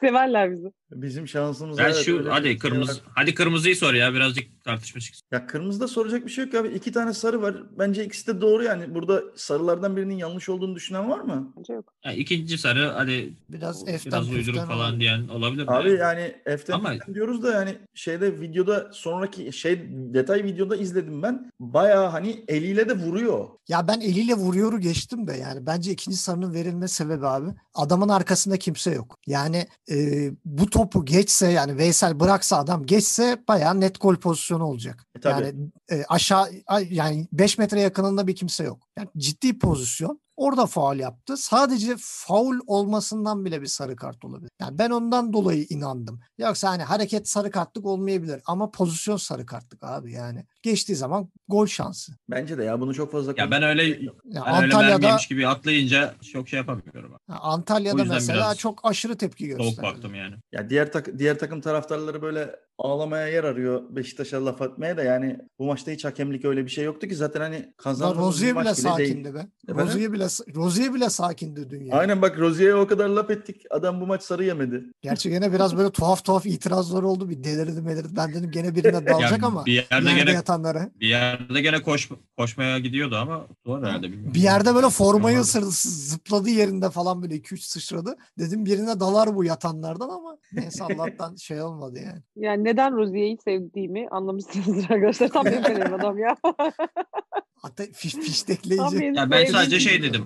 Speaker 2: Severler bizi.
Speaker 1: Bizim şansımız
Speaker 4: Ben
Speaker 1: evet,
Speaker 4: şu hadi
Speaker 1: şey
Speaker 4: kırmızı
Speaker 1: var.
Speaker 4: hadi kırmızıyı sor ya birazcık tartışma çıksın.
Speaker 1: Ya kırmızıda soracak bir şey yok abi. İki tane sarı var. Bence ikisi de doğru yani. Burada sarılardan birinin yanlış olduğunu düşünen var mı?
Speaker 2: Bence yok.
Speaker 4: Ya ikinci sarı hadi
Speaker 3: Biraz F'ten
Speaker 4: biraz uyduruk falan
Speaker 3: olabilir.
Speaker 4: diyen olabilir mi?
Speaker 1: Abi
Speaker 4: yani?
Speaker 1: yani F'ten
Speaker 4: Ama-
Speaker 1: diyoruz da yani şeyde videoda sonraki şey detay videoda izledim ben. Bayağı hani eliyle de vuruyor.
Speaker 3: Ya ben eliyle vuruyoru geçtim de yani bence ikinci sarının verilme sebebi abi adamın arkasında kimse yok. Yani e, bu topu geçse yani Veysel bıraksa adam geçse bayağı net gol pozisyonu olacak.
Speaker 1: E, tabii.
Speaker 3: yani e, aşağı yani 5 metre yakınında bir kimse yok. Yani ciddi pozisyon. Orada faul yaptı. Sadece faul olmasından bile bir sarı kart olabilir. Yani ben ondan dolayı inandım. Yoksa hani hareket sarı kartlık olmayabilir ama pozisyon sarı kartlık abi yani. Geçtiği zaman gol şansı.
Speaker 1: Bence de ya bunu çok fazla
Speaker 4: Ya ben öyle
Speaker 3: Ya
Speaker 4: ben öyle
Speaker 3: Antalya'da
Speaker 4: mermiymiş gibi atlayınca çok şey yapamıyorum.
Speaker 3: Ha,
Speaker 4: O
Speaker 3: Antalya'da mesela çok aşırı tepki
Speaker 4: Soğuk
Speaker 3: gösterdi.
Speaker 4: baktım yani.
Speaker 1: Ya diğer tak diğer takım taraftarları böyle ağlamaya yer arıyor Beşiktaş'a laf atmaya da yani bu maçta hiç hakemlik öyle bir şey yoktu ki zaten hani kazandığımız bir
Speaker 3: Rozier
Speaker 1: maç
Speaker 3: bile
Speaker 1: değil.
Speaker 3: sakindi be.
Speaker 1: Efendim?
Speaker 3: Rozier bile, Rozier bile sakindi dün ya.
Speaker 1: Aynen bak Rozier'e o kadar laf ettik. Adam bu maç sarı yemedi.
Speaker 3: Gerçi gene biraz böyle tuhaf tuhaf itirazlar oldu. Bir delirdi melirdi. Ben dedim gene birine dalacak
Speaker 4: Yani
Speaker 3: ama.
Speaker 4: bir yerde
Speaker 3: Yerde
Speaker 4: gene
Speaker 3: yatanlara.
Speaker 4: bir yerde gene koş, koşmaya gidiyordu ama var herhalde bilmiyorum.
Speaker 3: Bir yerde böyle formayı ısırdı, zıpladı yerinde falan böyle 2-3 sıçradı. Dedim birine dalar bu yatanlardan ama neyse Allah'tan şey olmadı yani.
Speaker 2: Yani neden Rozier'i sevdiğimi anlamışsınızdır arkadaşlar. Tam benim adam ya.
Speaker 3: Hatta fiş, fiştekleyici.
Speaker 4: Ya ben sadece şey dedim.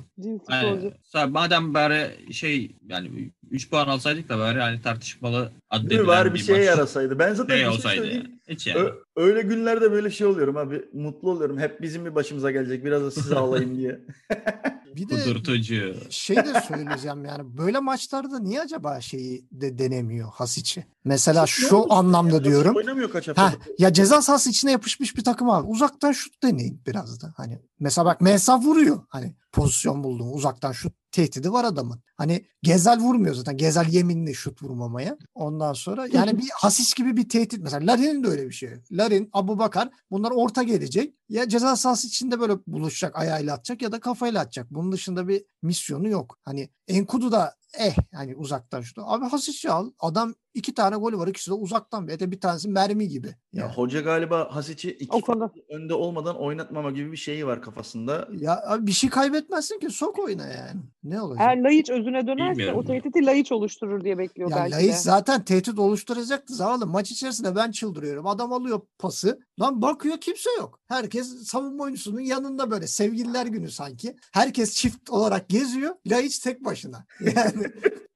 Speaker 4: Sa- madem bari şey yani 3 puan alsaydık da bari hani tartışmalı addedilen
Speaker 1: Bari bir
Speaker 4: bir
Speaker 1: şeye yarasaydı. Ben zaten
Speaker 4: şey
Speaker 1: bir şey
Speaker 4: olsaydı.
Speaker 1: söyleyeyim.
Speaker 4: yani. Hiç yani.
Speaker 1: Ö- öyle günlerde böyle şey oluyorum abi. Mutlu oluyorum. Hep bizim bir başımıza gelecek. Biraz da siz ağlayın diye.
Speaker 3: Bir de
Speaker 4: Kudurtucu.
Speaker 3: şey de söyleyeceğim yani böyle maçlarda niye acaba şeyi de denemiyor Hasic'i? Mesela şu anlamda diyorum.
Speaker 1: Oynamıyor kaç
Speaker 3: Ha,
Speaker 1: hafta.
Speaker 3: ya ceza sahası içine yapışmış bir takım abi. Uzaktan şut deneyin biraz da. Hani mesela bak Mensah vuruyor. Hani pozisyon buldum. Uzaktan şut tehdidi var adamın. Hani Gezel vurmuyor zaten. Gezel yeminli şut vurmamaya. Ondan sonra yani bir Hasis gibi bir tehdit. Mesela Larin'in de öyle bir şey. Larin, Abu Bakar bunlar orta gelecek. Ya ceza sahası içinde böyle buluşacak, ayağıyla atacak ya da kafayla atacak. Bunun dışında bir misyonu yok. Hani Enkudu da eh yani uzaktan şut. Abi Hasis'i al. Adam iki tane golü var. İkisi de uzaktan. Bir de bir tanesi mermi gibi.
Speaker 1: Ya
Speaker 3: Yani.
Speaker 1: hoca galiba Hasic'i iki
Speaker 2: O konuda.
Speaker 1: önde olmadan oynatmama gibi bir şeyi var kafasında.
Speaker 3: Ya abi bir şey kaybetmezsin ki sok oyna yani. Ne olacak?
Speaker 2: Eğer Laiç özüne dönerse
Speaker 4: Bilmiyorum.
Speaker 2: o tehdidi Laiç oluşturur diye bekliyor
Speaker 3: ya
Speaker 2: belki
Speaker 3: Laiç
Speaker 2: de.
Speaker 3: zaten tehdit oluşturacaktı zavallı. Maç içerisinde ben çıldırıyorum. Adam alıyor pası. Lan bakıyor kimse yok. Herkes savunma oyuncusunun yanında böyle sevgililer günü sanki. Herkes çift olarak geziyor. Laiç tek başına. Yani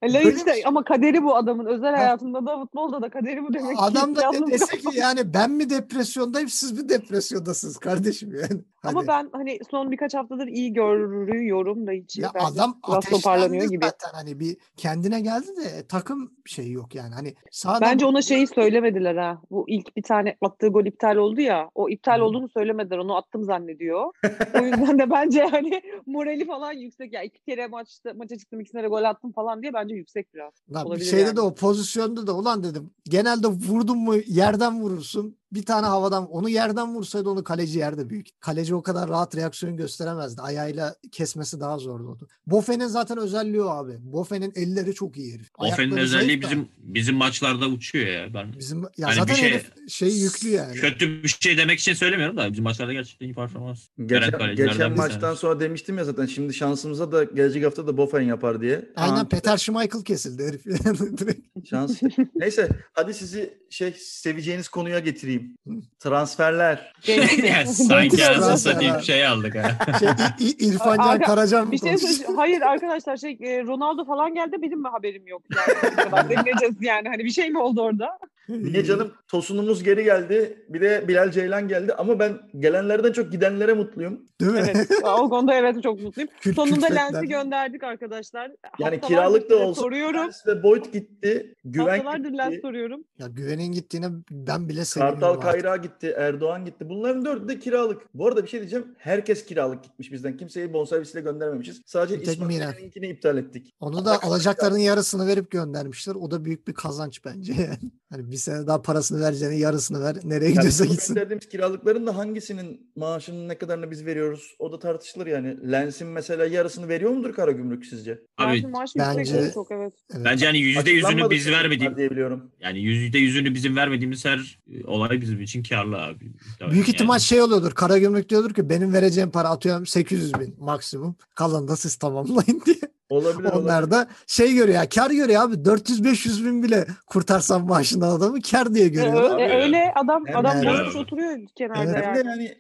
Speaker 2: E, Laiç de
Speaker 3: şey-
Speaker 2: ama kaderi bu adamın. Özel
Speaker 3: Ha.
Speaker 2: Hayatında da futbolda da kaderi bu demek
Speaker 3: adam da dese ki yani ben mi depresyondayım siz mi depresyondasınız kardeşim yani.
Speaker 2: Ama
Speaker 3: Hani-
Speaker 2: ben hani son birkaç haftadır iyi görüyorum Laiç'i.
Speaker 3: Ya
Speaker 2: Bence
Speaker 3: adam
Speaker 2: biraz toparlanıyor gibi.
Speaker 3: zaten hani bir kendine geldi de takım şey yok yani hani sağdan
Speaker 2: Bence ona şeyi söylemediler ha. Bu ilk bir tane attığı gol iptal oldu ya. O iptal
Speaker 3: Hı.
Speaker 2: olduğunu söylemediler. Onu attım zannediyor. o yüzden de bence hani morali falan yüksek. Ya iki kere maçta maça çıktım ikisine de gol attım falan diye bence yüksek biraz.
Speaker 3: Lan bir şeyde
Speaker 2: yani.
Speaker 3: de o pozisyonda da ulan dedim genelde vurdun mu yerden vurursun bir tane havadan onu yerden vursaydı onu kaleci yerde büyük. Kaleci o kadar rahat reaksiyon gösteremezdi. Ayağıyla kesmesi daha zordu. oldu. Bofe'nin zaten özelliği o abi. Bofe'nin elleri çok iyi herif.
Speaker 4: Ofe'nin
Speaker 3: Ayakları
Speaker 4: özelliği
Speaker 3: da
Speaker 4: bizim bizim maçlarda uçuyor ya. Ben
Speaker 3: bizim ya
Speaker 4: Hani
Speaker 3: zaten
Speaker 4: bir şey-
Speaker 3: herif şey yüklü yani.
Speaker 4: kötü bir şey demek için söylemiyorum da bizim maçlarda gerçekten iyi performans.
Speaker 1: Geçen,
Speaker 4: kalecilerden
Speaker 1: geçen maçtan
Speaker 4: tanesi.
Speaker 1: sonra demiştim ya zaten şimdi şansımıza da gelecek hafta da Bofen yapar diye.
Speaker 3: Aynen
Speaker 1: Kaan-
Speaker 3: Peter Schmeichel kesildi herif.
Speaker 1: Şans. Neyse hadi sizi şey seveceğiniz konuya getireyim.
Speaker 3: Hı.
Speaker 1: Transferler.
Speaker 4: Ya sanki anasını
Speaker 3: Transfer
Speaker 4: satayım şey aldık ha.
Speaker 3: şey, İ- İ- İrfan Can
Speaker 2: Arka-
Speaker 3: Karacan mı
Speaker 2: Bir şey söyleyeceğim. Hayır arkadaşlar şey e, Ronaldo falan geldi benim mi haberim yok yani. Deneyeceğiz yani. Hani bir şey mi oldu orada?
Speaker 1: Niye canım Tosunumuz geri geldi. Bir de Bilal Ceylan geldi ama ben gelenlerden çok gidenlere mutluyum.
Speaker 3: Değil mi?
Speaker 2: Evet. o konuda evet çok mutluyum.
Speaker 3: Kült-
Speaker 2: Sonunda. Lens'i gönderdik arkadaşlar.
Speaker 1: Yani
Speaker 2: Haftalardır
Speaker 1: kiralık da olsa
Speaker 2: Soruyorum.
Speaker 1: Lens ve Boyd gitti. Güven
Speaker 2: Haftalardır Lens
Speaker 1: gitti.
Speaker 2: soruyorum.
Speaker 3: Ya güvenin gittiğine ben bile seviniyorum.
Speaker 1: Kartal. Kayra gitti. Erdoğan gitti. Bunların dördü de kiralık. Bu arada bir şey diyeceğim. Herkes kiralık gitmiş bizden. Kimseyi bonservisiyle göndermemişiz. Sadece
Speaker 3: Bir tek
Speaker 1: İsmail
Speaker 3: Milan.
Speaker 1: Milan'inkini iptal ettik.
Speaker 3: Onu da alacaklarının yarısını verip göndermişler. O da büyük bir kazanç bence yani. Hani bir sene daha parasını vereceğine yarısını ver. Nereye
Speaker 1: Yani
Speaker 3: gidiyorsa gitsin.
Speaker 1: gönderdiğimiz kiralıkların da hangisinin maaşının ne kadarını biz veriyoruz? O da tartışılır yani. Lens'in mesela yarısını veriyor mudur Karagümrük sizce?
Speaker 4: Abi
Speaker 3: bence-
Speaker 2: çok evet.
Speaker 3: Evet.
Speaker 4: bence hani yüzde yüzünü biz
Speaker 1: sanırım
Speaker 4: vermediğim
Speaker 1: diye biliyorum.
Speaker 4: yani yüzde yüzünü bizim vermediğimiz her e, olay bizim için karlı abi.
Speaker 3: Büyük
Speaker 4: Yani.
Speaker 3: ihtimal şey oluyordur. Karagümrük diyordur ki benim vereceğim para atıyorum 800 bin maksimum. Kalanı da siz tamamlayın diye.
Speaker 1: Olabilir
Speaker 3: Onlar
Speaker 1: olabilir.
Speaker 3: da şey görüyor ya kar görüyor abi 400-500 bin bile kurtarsam maaşından adamı kar diye
Speaker 2: E,
Speaker 3: görüyorlar.
Speaker 2: ö- e, öyle adam
Speaker 1: Hem
Speaker 2: adam
Speaker 1: de-
Speaker 2: boş oturuyor kenarda
Speaker 3: Evet.
Speaker 2: Yani.
Speaker 1: yani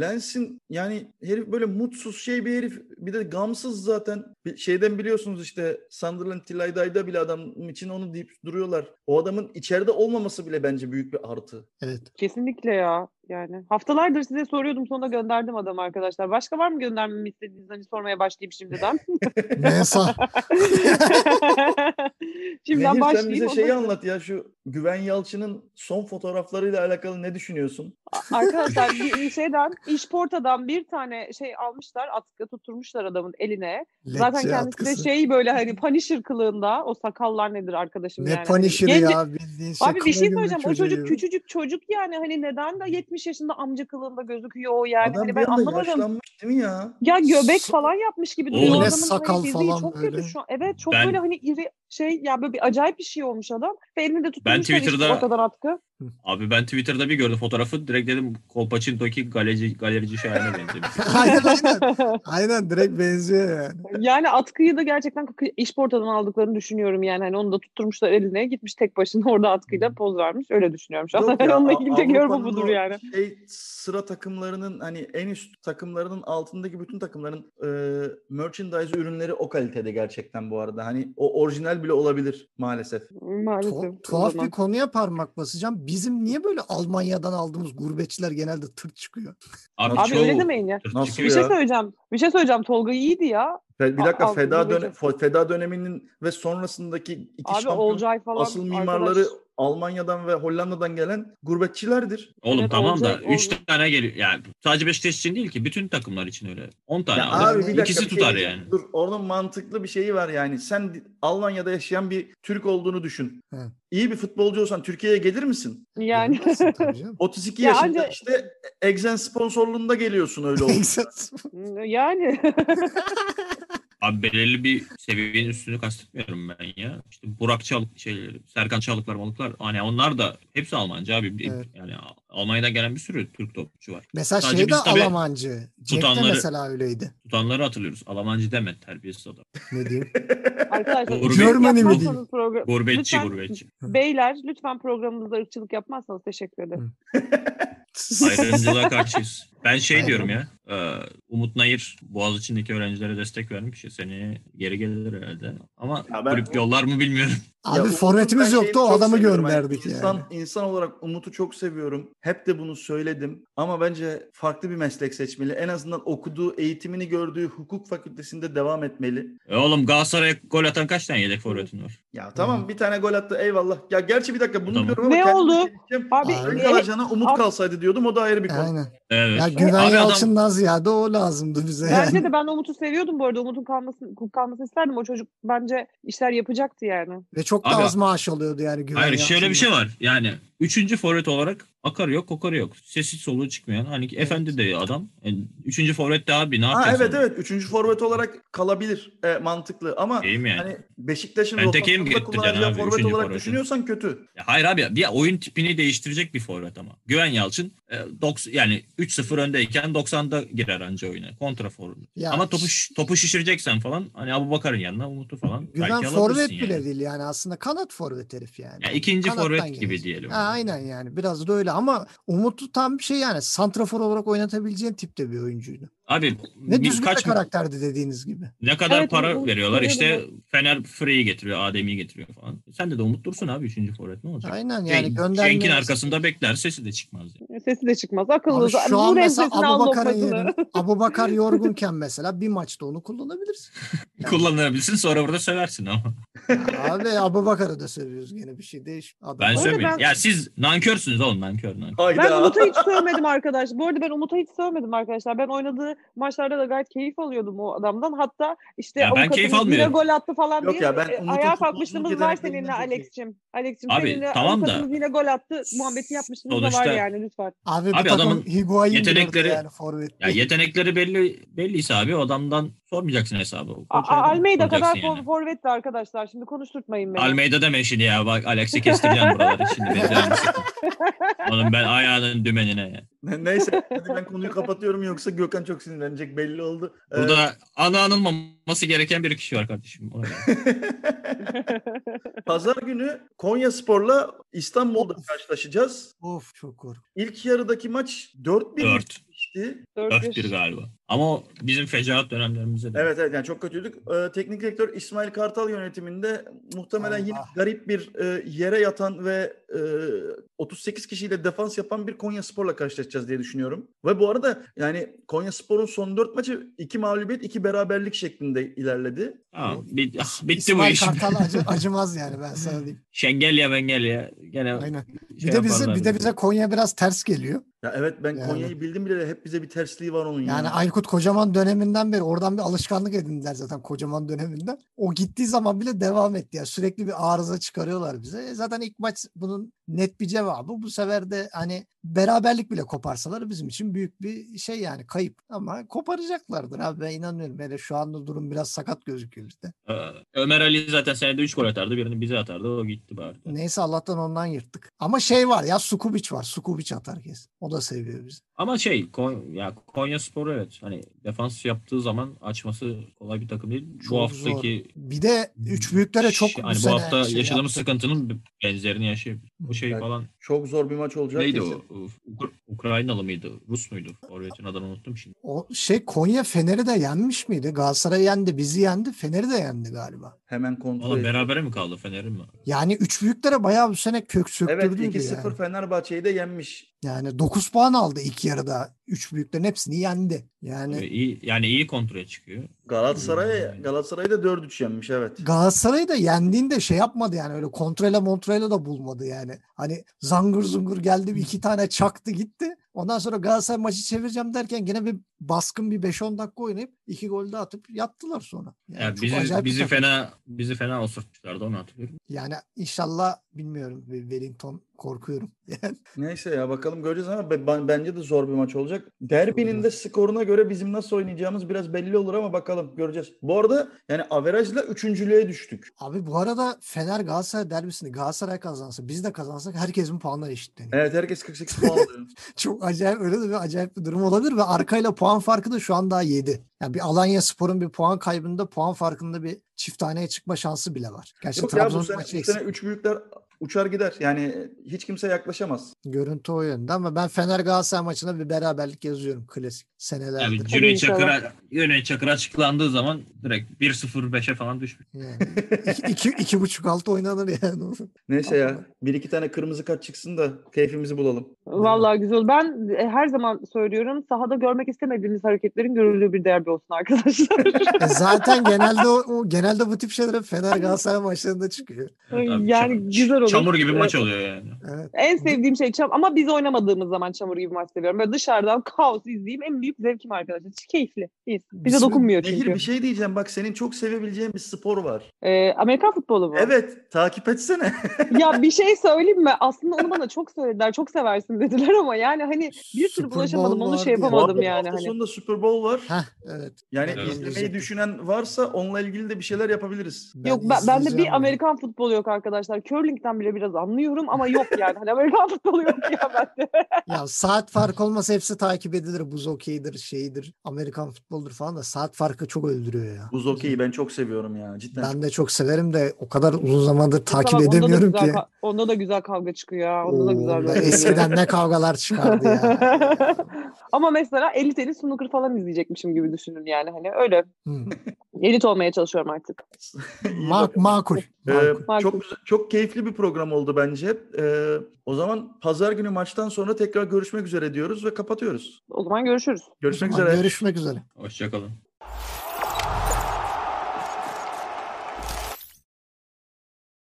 Speaker 1: Lens'in yani herif böyle mutsuz şey bir herif. Bir de gamsız zaten. Bir şeyden biliyorsunuz işte Sunderland Tilayday'da bile adam için onu deyip duruyorlar. O adamın içeride olmaması bile bence büyük bir artı.
Speaker 3: Evet.
Speaker 2: Kesinlikle ya. Yani haftalardır size soruyordum sonra gönderdim adamı arkadaşlar. Başka var mı göndermemi istediğiniz? Hani sormaya başlayayım şimdiden.
Speaker 3: Mensa.
Speaker 2: şimdiden
Speaker 1: Nehir sen
Speaker 2: başlayayım.
Speaker 1: bize
Speaker 2: ondan
Speaker 1: şeyi
Speaker 2: sonra-
Speaker 1: anlat ya şu Güven Yalçın'ın son fotoğraflarıyla alakalı ne düşünüyorsun?
Speaker 2: Arkadaşlar bir şeyden işportadan bir tane şey almışlar atkı tutturmuşlar adamın eline. Zaten
Speaker 3: Lecce
Speaker 2: kendisi
Speaker 3: atkısı.
Speaker 2: de şey böyle hani Punisher kılığında o sakallar nedir arkadaşım
Speaker 3: Ne
Speaker 2: yani. Hani
Speaker 3: Punisher'ı
Speaker 2: genci-
Speaker 3: ya bildiğin şey.
Speaker 2: Abi bir şey söyleyeceğim. O çocuk küçücük çocuk yani hani neden de 70 yaşında amca kılığında gözüküyor o yani.
Speaker 1: Adam
Speaker 2: hani ben anlamadım.
Speaker 1: yaşlanmış değil mi ya?
Speaker 2: Ya göbek
Speaker 3: S-
Speaker 2: falan yapmış gibi duruyor.
Speaker 4: Ne
Speaker 2: Adamın
Speaker 3: sakal
Speaker 2: hani
Speaker 3: falan
Speaker 2: çok
Speaker 3: böyle.
Speaker 2: kötü şu an. Evet çok
Speaker 4: Ben-
Speaker 2: böyle hani iri şey ya böyle bir acayip bir şey olmuş adam. Ve elinde tutturmuş
Speaker 4: Twitter'da-
Speaker 2: ortadan atkı.
Speaker 4: Abi ben Twitter'da bir gördüm fotoğrafı. Direkt dedim Kolpaçinto'ki galerici, galerici şahane benziyor.
Speaker 3: aynen aynen. Aynen direkt benziyor yani.
Speaker 2: yani atkıyı da gerçekten işportadan aldıklarını düşünüyorum yani. Hani onu da tutturmuşlar eline gitmiş tek başına orada atkıyla poz vermiş. Öyle düşünüyorum şu an.
Speaker 1: Yok ya,
Speaker 2: Onunla ilgili tek yorumu
Speaker 1: Avrupa'nın
Speaker 2: budur yani.
Speaker 1: Şey, sıra takımlarının hani en üst takımlarının altındaki bütün takımların e, merchandise ürünleri o kalitede gerçekten bu arada. Hani o orijinal bile olabilir maalesef.
Speaker 2: Maalesef.
Speaker 3: Tu- tuhaf bir konuya parmak basacağım. Bizim niye böyle Almanya'dan aldığımız gurbetçiler genelde tırt çıkıyor?
Speaker 4: Abi,
Speaker 2: Abi
Speaker 4: çoğu
Speaker 2: öyle demeyin ya.
Speaker 1: Nasıl.
Speaker 2: Bir şey
Speaker 1: ya?
Speaker 2: söyleyeceğim. Bir şey söyleyeceğim. Tolga iyiydi ya.
Speaker 1: Bir dakika
Speaker 2: al-
Speaker 1: Feda dönem Feda döneminin ve sonrasındaki iki
Speaker 2: Abi
Speaker 1: şampiyon
Speaker 2: Olcay falan.
Speaker 1: asıl
Speaker 2: arkadaş.
Speaker 1: Almanya'dan ve Hollanda'dan gelen gurbetçilerdir.
Speaker 4: Oğlum
Speaker 2: Evet,
Speaker 4: tamam da
Speaker 2: olacak,
Speaker 4: 3
Speaker 2: olacak.
Speaker 4: tane geliyor. Yani sadece Beşiktaş için değil ki bütün takımlar için öyle. 10 tane
Speaker 1: Ya
Speaker 4: alır.
Speaker 1: abi bir dakika
Speaker 4: İkisi
Speaker 1: bir şey
Speaker 4: tutar
Speaker 1: diyeceğim.
Speaker 4: yani.
Speaker 1: Dur onun mantıklı bir şeyi var yani. Sen Almanya'da yaşayan bir Türk olduğunu düşün.
Speaker 3: He.
Speaker 1: İyi bir futbolcu olsan Türkiye'ye gelir misin?
Speaker 2: Yani.
Speaker 3: Gelmezsin tabii canım.
Speaker 1: 32
Speaker 2: Ya
Speaker 1: yaşında
Speaker 2: anca-
Speaker 1: işte Exen sponsorluğunda geliyorsun öyle oldu.
Speaker 2: yani.
Speaker 4: Abi belirli bir seviyenin üstünü kastetmiyorum ben ya. İşte Burak Çalık, şey, Serkan Çalıklar, Malıklar. Hani onlar da hepsi Almanca abi.
Speaker 3: Evet.
Speaker 4: Yani Almanya'dan gelen bir sürü Türk topçu var.
Speaker 3: Mesela
Speaker 4: Sadece
Speaker 3: şey de Almancı. De
Speaker 4: tutanları-
Speaker 3: mesela öyleydi.
Speaker 4: Tutanları hatırlıyoruz. Almancı deme terbiyesiz adam.
Speaker 3: Ne diyeyim?
Speaker 2: Arkadaşlar
Speaker 3: Germany mi
Speaker 2: yapmazsanız program-
Speaker 4: Gurbetçi
Speaker 2: Lütfen-
Speaker 4: gurbetçi.
Speaker 2: Beyler lütfen programımızda ırkçılık yapmazsanız teşekkür ederim.
Speaker 4: Ayrımcılığa karşıyız. Ben şey
Speaker 3: Aynen.
Speaker 4: diyorum ya. e, Umut Nayır Boğaziçi'ndeki öğrencilere destek vermiş. ya Seneye geri gelir herhalde. Ama
Speaker 1: Ya ben-
Speaker 4: kulüp yollar mı bilmiyorum.
Speaker 3: Abi
Speaker 1: Umut'un
Speaker 3: forvetimiz yoktu o adamı.
Speaker 1: Yani
Speaker 3: gönderdik
Speaker 1: insan,
Speaker 3: yani.
Speaker 1: İnsan olarak Umut'u çok seviyorum. Hep de bunu söyledim. Ama bence farklı bir meslek seçmeli. En azından okuduğu, eğitimini gördüğü hukuk fakültesinde devam etmeli.
Speaker 4: E oğlum Galatasaray'a gol atan kaç tane yedek forvetin var?
Speaker 1: Ya tamam bir tane gol attı eyvallah. Ya gerçi bir dakika bunu
Speaker 4: Tamam.
Speaker 1: diyorum ama
Speaker 2: Ne oldu?
Speaker 1: çelişeceğim.
Speaker 2: Abi
Speaker 3: Abi-
Speaker 1: Umut
Speaker 2: Abi-
Speaker 1: kalsaydı diyordum o da ayrı bir konu.
Speaker 3: Aynen.
Speaker 4: Evet.
Speaker 3: Ya Güven
Speaker 4: Abi adam-
Speaker 3: Yalçın'dan ziyade o lazımdı bize.
Speaker 2: Bence
Speaker 3: yani.
Speaker 2: de ben Umut'u seviyordum bu arada. Umut'un kalmasını, kalmasını isterdim. O çocuk bence işler yapacaktı yani.
Speaker 3: Ve çok da
Speaker 4: Abi-
Speaker 3: az maaş alıyordu yani Güven
Speaker 4: Hayır şöyle bir şey var. Yani üçüncü forvet olarak akarı yok kokarı yok. Sesi soluğu çıkmayan. Hani efendi de adam. Yani üçüncü forvet de abi ne
Speaker 1: Ha
Speaker 4: yapacaksın?
Speaker 1: evet evet. Üçüncü forvet olarak kalabilir. E, mantıklı ama
Speaker 4: yani?
Speaker 1: hani Beşiktaş'ın
Speaker 4: getireceksin
Speaker 1: kullanacağı
Speaker 4: abi,
Speaker 1: forvet olarak
Speaker 4: forveti?
Speaker 1: düşünüyorsan kötü.
Speaker 4: Ya hayır abi bir oyun tipini değiştirecek bir forvet ama. Güven Yalçın e, doks- yani 3-0 öndeyken 90'da girer anca oyuna. Kontra forvet.
Speaker 3: Ya
Speaker 4: Ama topu topu şişireceksen falan hani Abu Bakar'ın yanına Umut'u falan
Speaker 3: Güven forvet
Speaker 4: alabilirsin
Speaker 3: bile
Speaker 4: yani.
Speaker 3: değil yani aslında kanat forvet herif yani.
Speaker 4: Ya ikinci
Speaker 3: Kanattan
Speaker 4: forvet gibi
Speaker 3: gelecek.
Speaker 4: diyelim.
Speaker 3: Ha, aynen yani biraz da öyle ama Umut'u tam şey yani santrafor olarak oynatabileceğin tipte bir oyuncuydu.
Speaker 4: Abi
Speaker 3: Ve düzgün
Speaker 4: birkaç
Speaker 3: karakterdi dediğiniz gibi.
Speaker 4: ne kadar
Speaker 2: Evet,
Speaker 4: para
Speaker 2: Umut
Speaker 4: veriyorlar
Speaker 2: Nayır'ı
Speaker 4: işte
Speaker 2: da-
Speaker 4: Fener Frey'i getiriyor, Adem'i getiriyor falan. Sen de de Umut Dursun abi üçüncü forvet ne olacak?
Speaker 3: Aynen yani
Speaker 4: Cenk-
Speaker 3: gönderme.
Speaker 4: Cenk'in arkasında bekler sesi de çıkmaz. Yani.
Speaker 2: Sesi de çıkmaz. Akıllı.
Speaker 3: Abi şu an mesela Abu Bakar'ın
Speaker 2: lokmasını.
Speaker 3: yerine Abu Bakar yorgunken mesela bir maçta onu kullanabilirsin.
Speaker 4: Kullanabilirsin sonra burada seversin ama.
Speaker 3: Abi Abu Bakar'ı da seviyoruz gene bir şey değiş. Adam.
Speaker 4: Ben
Speaker 2: arada
Speaker 4: söyleyeyim.
Speaker 2: ben-
Speaker 4: Ya siz nankörsünüz oğlum nankör nankör.
Speaker 2: Ben
Speaker 1: Hayda.
Speaker 2: Umut'u hiç sövmedim arkadaş. Bu arada ben Umut'u hiç sövmedim arkadaşlar. Ben oynadığı maçlarda da gayet keyif alıyordum o adamdan. Hatta işte
Speaker 4: Ya ben keyif
Speaker 2: yine
Speaker 4: almıyorum.
Speaker 2: gol attı falan
Speaker 1: Yok
Speaker 2: diye
Speaker 1: ya, ben
Speaker 2: e, ayağa kalkmışlığımız var seninle. Alex'cim. Alex'cim
Speaker 4: Abi,
Speaker 2: seninle
Speaker 4: tamam da-
Speaker 2: yine gol attı. Muhabbeti yapmışlığımız da var yani lütfen.
Speaker 3: Abi,
Speaker 4: Abi adamın yetenekleri-
Speaker 3: yani forvet.
Speaker 4: Ya yetenekleri belli belliyse abi o adamdan sormayacaksın hesabı. O
Speaker 2: A-
Speaker 4: koça
Speaker 2: A- Almeida kadar
Speaker 4: yani.
Speaker 2: forvetti arkadaşlar. Şimdi konuşturtmayın beni.
Speaker 4: Almeida deme şimdi ya bak Alex'i kestireceğim buraları şimdi sıkma. Oğlum ben ayağının dümenine
Speaker 1: Neyse hadi ben konuyu kapatıyorum yoksa Gökhan çok sinirlenecek belli oldu. Ee,
Speaker 4: Burada ana anılmaması gereken bir kişi var kardeşim.
Speaker 1: Pazar günü Konya Spor'la İstanbul'da karşılaşacağız.
Speaker 3: Of çok korkunç.
Speaker 1: İlk yarıdaki maç 4-1
Speaker 4: Dört.
Speaker 1: bitmişti.
Speaker 2: 4-1.
Speaker 4: 4-1 galiba. Ama o bizim fecaat dönemlerimizde de.
Speaker 1: Evet evet yani çok kötüydük. Ee, teknik direktör İsmail Kartal yönetiminde muhtemelen yine
Speaker 3: Allah.
Speaker 1: garip bir e, yere yatan ve e, 38 kişiyle defans yapan bir Konya Spor'la karşılaşacağız diye düşünüyorum. Ve bu arada yani Konya Spor'un son 4 maçı 2 mağlubiyet 2 beraberlik şeklinde ilerledi.
Speaker 4: Ha, bit- ah, bitti bu
Speaker 3: İsmail
Speaker 4: iş.
Speaker 3: Kartal acı, acımaz yani ben sana diyeyim.
Speaker 4: Şengelya mengelya. Gene
Speaker 3: Aynen. Bir
Speaker 4: şey
Speaker 3: de bize bir de bize Konya biraz ters geliyor.
Speaker 1: Ya evet ben
Speaker 3: Yani.
Speaker 1: Konya'yı bildim bile hep bize bir tersliği var onun
Speaker 3: Yani
Speaker 1: ya.
Speaker 3: Aykut Kocaman döneminden beri oradan bir alışkanlık edindiler zaten Kocaman döneminden. O gittiği zaman bile devam etti ya. Sürekli bir arıza çıkarıyorlar bize. E Zaten ilk maç bunun net bir cevabı. Bu sefer de hani beraberlik bile koparsalar bizim için büyük bir şey yani kayıp. Ama koparacaklardır abi ben inanıyorum. Hele şu anda durum biraz sakat gözüküyor işte.
Speaker 4: Ee, Ömer Ali zaten senede 3 gol atardı. Birini bize atardı. O gitti bari.
Speaker 3: Neyse Allah'tan ondan yırttık. Ama şey var ya Sukubic var. Sukubic atar kesin. O da seviyor bizi.
Speaker 4: Ama şey Kon- ya Konya Spor evet hani defans yaptığı zaman açması kolay bir takım değil.
Speaker 3: Çok
Speaker 4: bu haftaki
Speaker 3: Bir de üç büyüklere çok
Speaker 4: Ş-
Speaker 3: bu
Speaker 4: hani bu hafta
Speaker 3: şey
Speaker 4: yaşadığımız
Speaker 3: yaptı.
Speaker 4: sıkıntının benzerini yaşayabilir. O şey
Speaker 1: Evet.
Speaker 4: falan
Speaker 1: Çok zor bir maç olacak.
Speaker 4: neydi
Speaker 1: kesin.
Speaker 4: o? Ukra- Ukraynalı mıydı? Rus muydu? Forvet'in adını unuttum şimdi.
Speaker 3: O şey Konya Fener'i de yenmiş miydi? Galatasaray yendi, bizi yendi, Fener'i de yendi galiba.
Speaker 1: Hemen kontrol edeyim.
Speaker 4: berabere mi kaldı Fener'in mi?
Speaker 3: Yani üç büyüklere bayağı bu sene kök
Speaker 1: Evet
Speaker 3: söktürdüydü
Speaker 1: 2-0
Speaker 3: yani.
Speaker 1: Fenerbahçe'yi de yenmiş.
Speaker 3: Yani 9 puan aldı ilk yarıda. Üç büyüklerin hepsini yendi. Yani
Speaker 4: iyi, yani iyi kontrole çıkıyor.
Speaker 1: Galatasaray. Galatasaray'ı da 4-3 yenmiş evet.
Speaker 3: Galatasaray'ı da yendiğinde şey yapmadı yani öyle kontrole montrele da bulmadı yani. Hani zangır zungur geldi bir iki tane çaktı gitti. Ondan sonra Galatasaray maçı çevireceğim derken gene bir baskın bir 5-10 dakika oynayıp iki gol de atıp yattılar sonra. Yani
Speaker 4: Yani bizi bizi fena bizi fena osurtmuşlardı onu hatırlıyorum.
Speaker 3: Yani inşallah bilmiyorum Wellington korkuyorum. Yani
Speaker 1: Neyse ya bakalım göreceğiz ama be- ben- bence de zor bir maç olacak. Derbinin de skoruna göre bizim nasıl oynayacağımız biraz belli olur ama bakalım göreceğiz. Bu arada yani averajla üçüncülüğe düştük.
Speaker 3: abi bu arada Fener Galatasaray derbisini Galatasaray kazansa biz de kazansak herkesin puanları eşitleniyor.
Speaker 1: Evet herkes 48 puan alıyor.
Speaker 3: Çok acayip öyle de bir acayip bir durum olabilir ve arkayla puan farkı da şu an daha 7. Yani bir Alanya Spor'un bir puan kaybında puan farkında bir çift taneye çıkma şansı bile var. Gerçi
Speaker 1: Yok ya bu sene,
Speaker 3: maçı
Speaker 1: bu
Speaker 3: eksik.
Speaker 1: sene üç büyükler uçar gider. Yani hiç kimse yaklaşamaz.
Speaker 3: Görüntü o yönde ama ben Fener Galatasaray maçına bir beraberlik yazıyorum klasik senelerdir.
Speaker 4: Yani Cüneyt. Çakır'a Cüneyt Çakır açıklandığı zaman direkt 1-0-5'e falan düşmüş.
Speaker 3: Yani iki, iki, iki buçuk altı oynanır yani.
Speaker 1: Neyse ya bir iki tane kırmızı kart çıksın da keyfimizi bulalım.
Speaker 2: Vallahi güzel. Ben e, her zaman söylüyorum sahada görmek istemediğimiz hareketlerin görüldüğü bir derbi olsun arkadaşlar.
Speaker 3: E zaten genelde o, o- genelde bu tip şeyler Fener Galatasaray maçlarında çıkıyor.
Speaker 4: Tabii
Speaker 2: yani
Speaker 4: ça-
Speaker 2: güzel olur.
Speaker 4: Çamur gibi maç
Speaker 2: Evet.
Speaker 4: oluyor yani.
Speaker 3: Evet.
Speaker 2: En sevdiğim şey çam ama biz oynamadığımız zaman çamur gibi maç seviyorum. Böyle dışarıdan kaos izleyeyim en büyük zevkim arkadaşlar. Keyifli. İyiyiz. Bize
Speaker 3: Bizim-
Speaker 2: dokunmuyor
Speaker 1: Nehir
Speaker 2: çünkü.
Speaker 1: bir şey diyeceğim bak senin çok sevebileceğin bir spor var.
Speaker 2: Ee, Amerikan futbolu mu?
Speaker 1: Evet takip etsene.
Speaker 2: ya bir şey söyleyeyim mi? Aslında onu bana çok söylediler. Çok seversin dediler ama yani hani bir türlü bulaşamadım. Onu şey
Speaker 3: ya.
Speaker 2: Yapamadım
Speaker 1: hafta,
Speaker 2: yani
Speaker 1: hafta
Speaker 2: hani.
Speaker 1: sonunda Super Bowl var.
Speaker 3: Heh, evet.
Speaker 1: Yani
Speaker 4: Evet.
Speaker 1: izlemeyi düşünen varsa onunla ilgili de bir şeyler yapabiliriz.
Speaker 2: Yok ben, bende
Speaker 3: izleyeceğim
Speaker 2: bir
Speaker 3: onu.
Speaker 2: Amerikan futbolu yok arkadaşlar. Curling'den bile biraz anlıyorum ama yok yani. Hani Amerikan futbolu yok ya bende.
Speaker 3: Ya saat farkı olmasa hepsi takip edilir. Buz okeydir, şeydir, Amerikan futboldur falan da saat farkı çok öldürüyor ya.
Speaker 1: Buz okeyi ben çok seviyorum ya cidden.
Speaker 3: Ben de çok severim de o kadar uzun zamandır takip
Speaker 2: Tamam, onda da
Speaker 3: edemiyorum
Speaker 2: güzel
Speaker 3: ki.
Speaker 2: ka- onda da güzel kavga çıkıyor ya. Onda da
Speaker 3: Oo,
Speaker 2: güzel.
Speaker 3: be-
Speaker 2: böyle
Speaker 3: eskiden ne kavgalar çıkardı ya.
Speaker 2: Ama mesela elit elit snooker falan izleyecekmişim gibi düşünün yani hani öyle.
Speaker 3: Hmm.
Speaker 2: Elit olmaya çalışıyorum artık.
Speaker 3: Ma-
Speaker 1: bakalım.
Speaker 3: makul.
Speaker 1: Ee,
Speaker 3: makul.
Speaker 1: çok güzel- çok keyifli bir program oldu bence. Ee, o zaman pazar günü maçtan sonra tekrar görüşmek üzere diyoruz ve kapatıyoruz.
Speaker 2: O zaman görüşürüz.
Speaker 1: Görüşmek
Speaker 3: zaman
Speaker 1: üzere.
Speaker 3: Görüşmek üzere.
Speaker 4: Hoşçakalın.